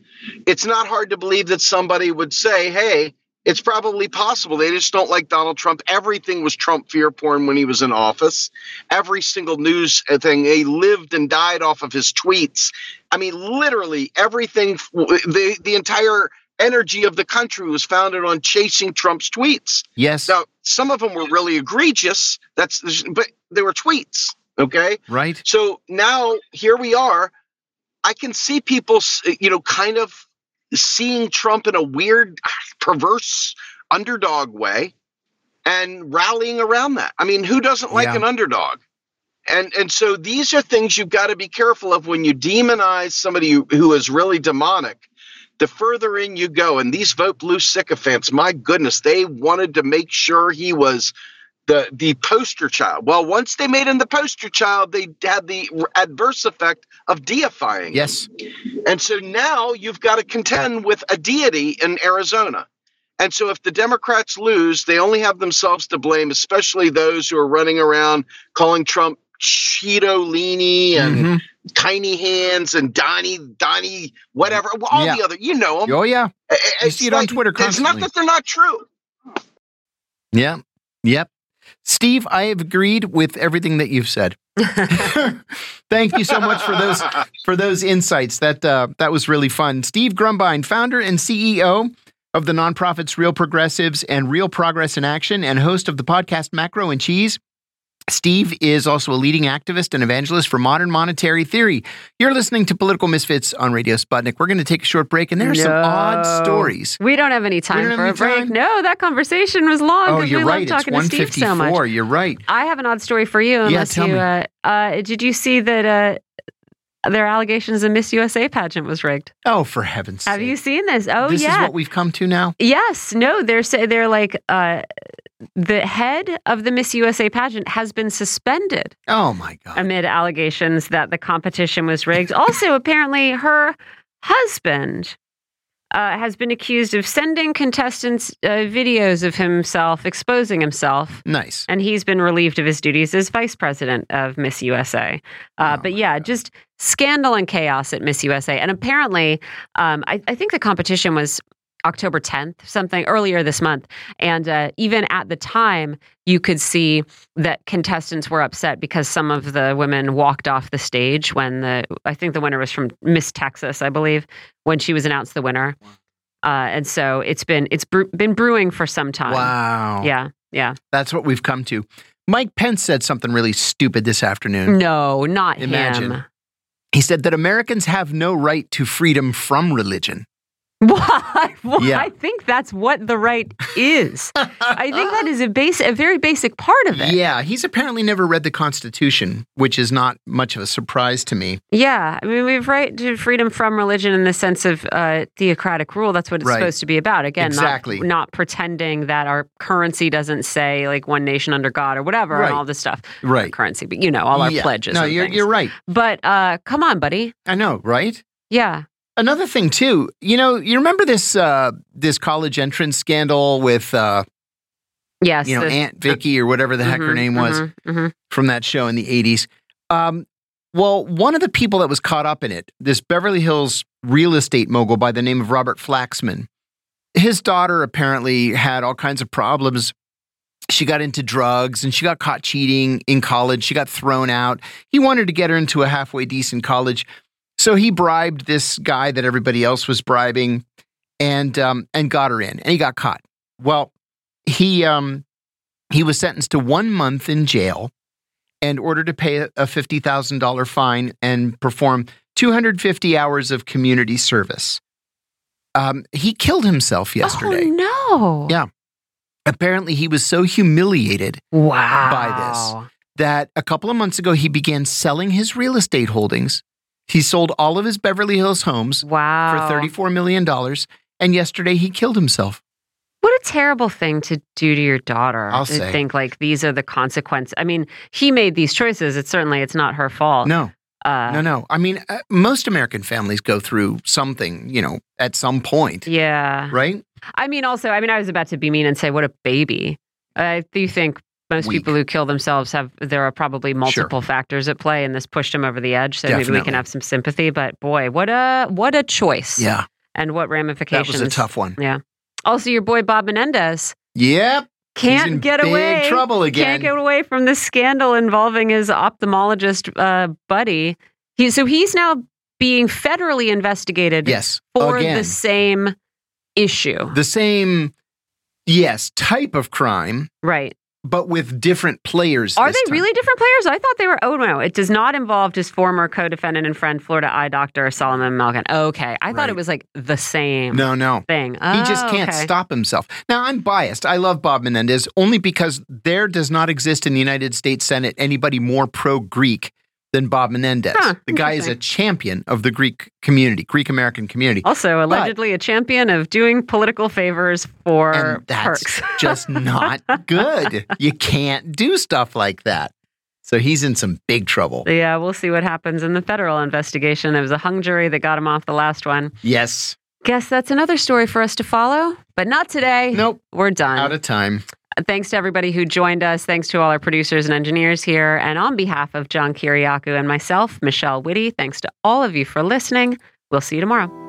it's not hard to believe that somebody would say, hey, it's probably possible. They just don't like Donald Trump. Everything was Trump fear porn when he was in office. Every single news thing, they lived and died off of his tweets. I mean, literally everything, the, the entire energy of the country was founded on chasing Trump's tweets. Yes. Now, some of them were really egregious. That's, but they were tweets. Okay. Right. So now here we are. I can see people, you know, kind of seeing Trump in a weird, perverse underdog way. and rallying around that. I mean, who doesn't like Yeah. an underdog? And and so these are things you've got to be careful of when you demonize somebody who, who is really demonic. The further in you go, and these vote blue sycophants, my goodness, they wanted to make sure he was the the poster child. Well, once they made him the poster child, they had the adverse effect of deifying. him. Yes. And so now you've got to contend with a deity in Arizona. And so if the Democrats lose, they only have themselves to blame, especially those who are running around calling Trump Cheeto leany and Mhm. tiny hands and Donnie, Donnie, whatever. Well, all Yeah. the other, you know them. Oh yeah. You see it on Twitter It's not that they're not true. Yeah. Yep. Steve, I have agreed with everything that you've said. Thank you so much for those for those insights. That uh, that was really fun. Steve Grumbine, founder and CEO of the nonprofits Real Progressives and Real Progress in Action, and host of the podcast Macro and Cheese. Steve is also a leading activist and evangelist for modern monetary theory. You're listening to Political Misfits on Radio Sputnik. We're going to take a short break, and there are some odd stories. We don't have any time for a break. time? No, that conversation was long. Oh, you're we right. Love It's talking to Steve so much. 154. You're right. I have an odd story for you. Unless tell you, me. uh, uh, did you see that uh, their allegations the Miss USA pageant was rigged? Oh, for heaven's sake. Have you seen this? Oh, this yeah. This is what we've come to now? Yes, no, they're say they're like uh, the head of the Miss USA pageant has been suspended Oh, my God. amid allegations that the competition was rigged. also, apparently, her husband uh, has been accused of sending contestants uh, videos of himself exposing himself. Nice. And he's been relieved of his duties as vice president of Miss USA. Uh, Oh, but yeah, just scandal and chaos at Miss USA. And apparently, um, I, I think the competition was October 10th, something earlier this month. And uh, even at the time, you could see that contestants were upset because some of the women walked off the stage when the, I think the winner was from Miss Texas, I believe, when she was announced the winner. Uh, and so it's been it's bre- been brewing for some time. Wow. Yeah, yeah. That's what we've come to. Mike Pence said something really stupid this afternoon. No, not Imagine. him. He said that Americans have no right to freedom from religion. Why? Well, Yeah. I think that's what the right is. I think that is a base, a very basic part of it. Yeah, he's apparently never read the Constitution, which is not much of a surprise to me. Yeah, I mean, we've right to freedom from religion in the sense of uh, theocratic rule. That's what it's Right. supposed to be about. Again, Exactly. not, not pretending that our currency doesn't say like one nation under God or whatever, Right. and all this stuff. Right. Currency, but you know, all our Yeah. pledges. No, you're, things. you're right. But uh, come on, buddy. I know, right? Yeah. Another thing too, you know, you remember this uh, this college entrance scandal with uh, Yes. you know the- Aunt Vicky or whatever the heck her Mhm, name was mhm, mhm. from that show in the '80s. Um, well, one of the people that was caught up in it, this Beverly Hills real estate mogul by the name of Robert Flaxman, his daughter apparently had all kinds of problems. She got into drugs and she got caught cheating in college. She got thrown out. He wanted to get her into a halfway decent college. So he bribed this guy that everybody else was bribing and um, and got her in and he got caught. Well, he um, he was sentenced to one month in jail and ordered to pay a $50,000 fine and perform 250 hours of community service. Um, he killed himself yesterday. Oh, no. Yeah. Apparently, he was so humiliated Wow. by this. that a couple of months ago, he began selling his real estate holdings. He sold all of his Beverly Hills homes Wow. for $34 million. And yesterday, he killed himself. What a terrible thing to do to your daughter. I'll to say. think like these are the consequences. I mean, he made these choices. It's certainly it's not her fault. No, Uh, no, no. I mean, uh, most American families go through something, you know, at some point, Yeah. right? I mean, also, I mean, I was about to be mean and say, what a baby. I do think most Weak. people who kill themselves have, there are probably multiple factors at play, and this pushed him over the edge. So maybe we can have some sympathy. But boy, what a, what a choice. Yeah, And what ramifications that was a tough one. Yeah also, your boy Bob Menendez Yep. can't He's in get big away. trouble again. Can't get away from this scandal involving his ophthalmologist uh, buddy. He, so he's now being federally investigated Yes. for Again. the same issue. the same, yes, type of crime, right. But with different players. Are they time. really different players? I thought they were. Oh no, it does not involve his former co-defendant and friend, Florida eye doctor Salomon Melgen. Okay, I thought it was like the same No, no. thing. He just Oh, can't okay. stop himself. Now, I'm biased. I love Bob Menendez only because there does not exist in the United States Senate anybody more pro Greek than Bob Menendez. Huh, the guy is a champion of the Greek community, Greek American community. Also, allegedly a champion of doing political favors for and that's perks. just not good. You can't do stuff like that. So he's in some big trouble. yeah, we'll see what happens in the federal investigation. It was a hung jury that got him off the last one. Yes. Guess that's another story for us to follow, but not today. Nope. We're done. Out of time. Thanks to everybody who joined us. Thanks to all our producers and engineers here. And on behalf of John Kiriakou and myself, Michelle Witte, thanks to all of you for listening. We'll see you tomorrow.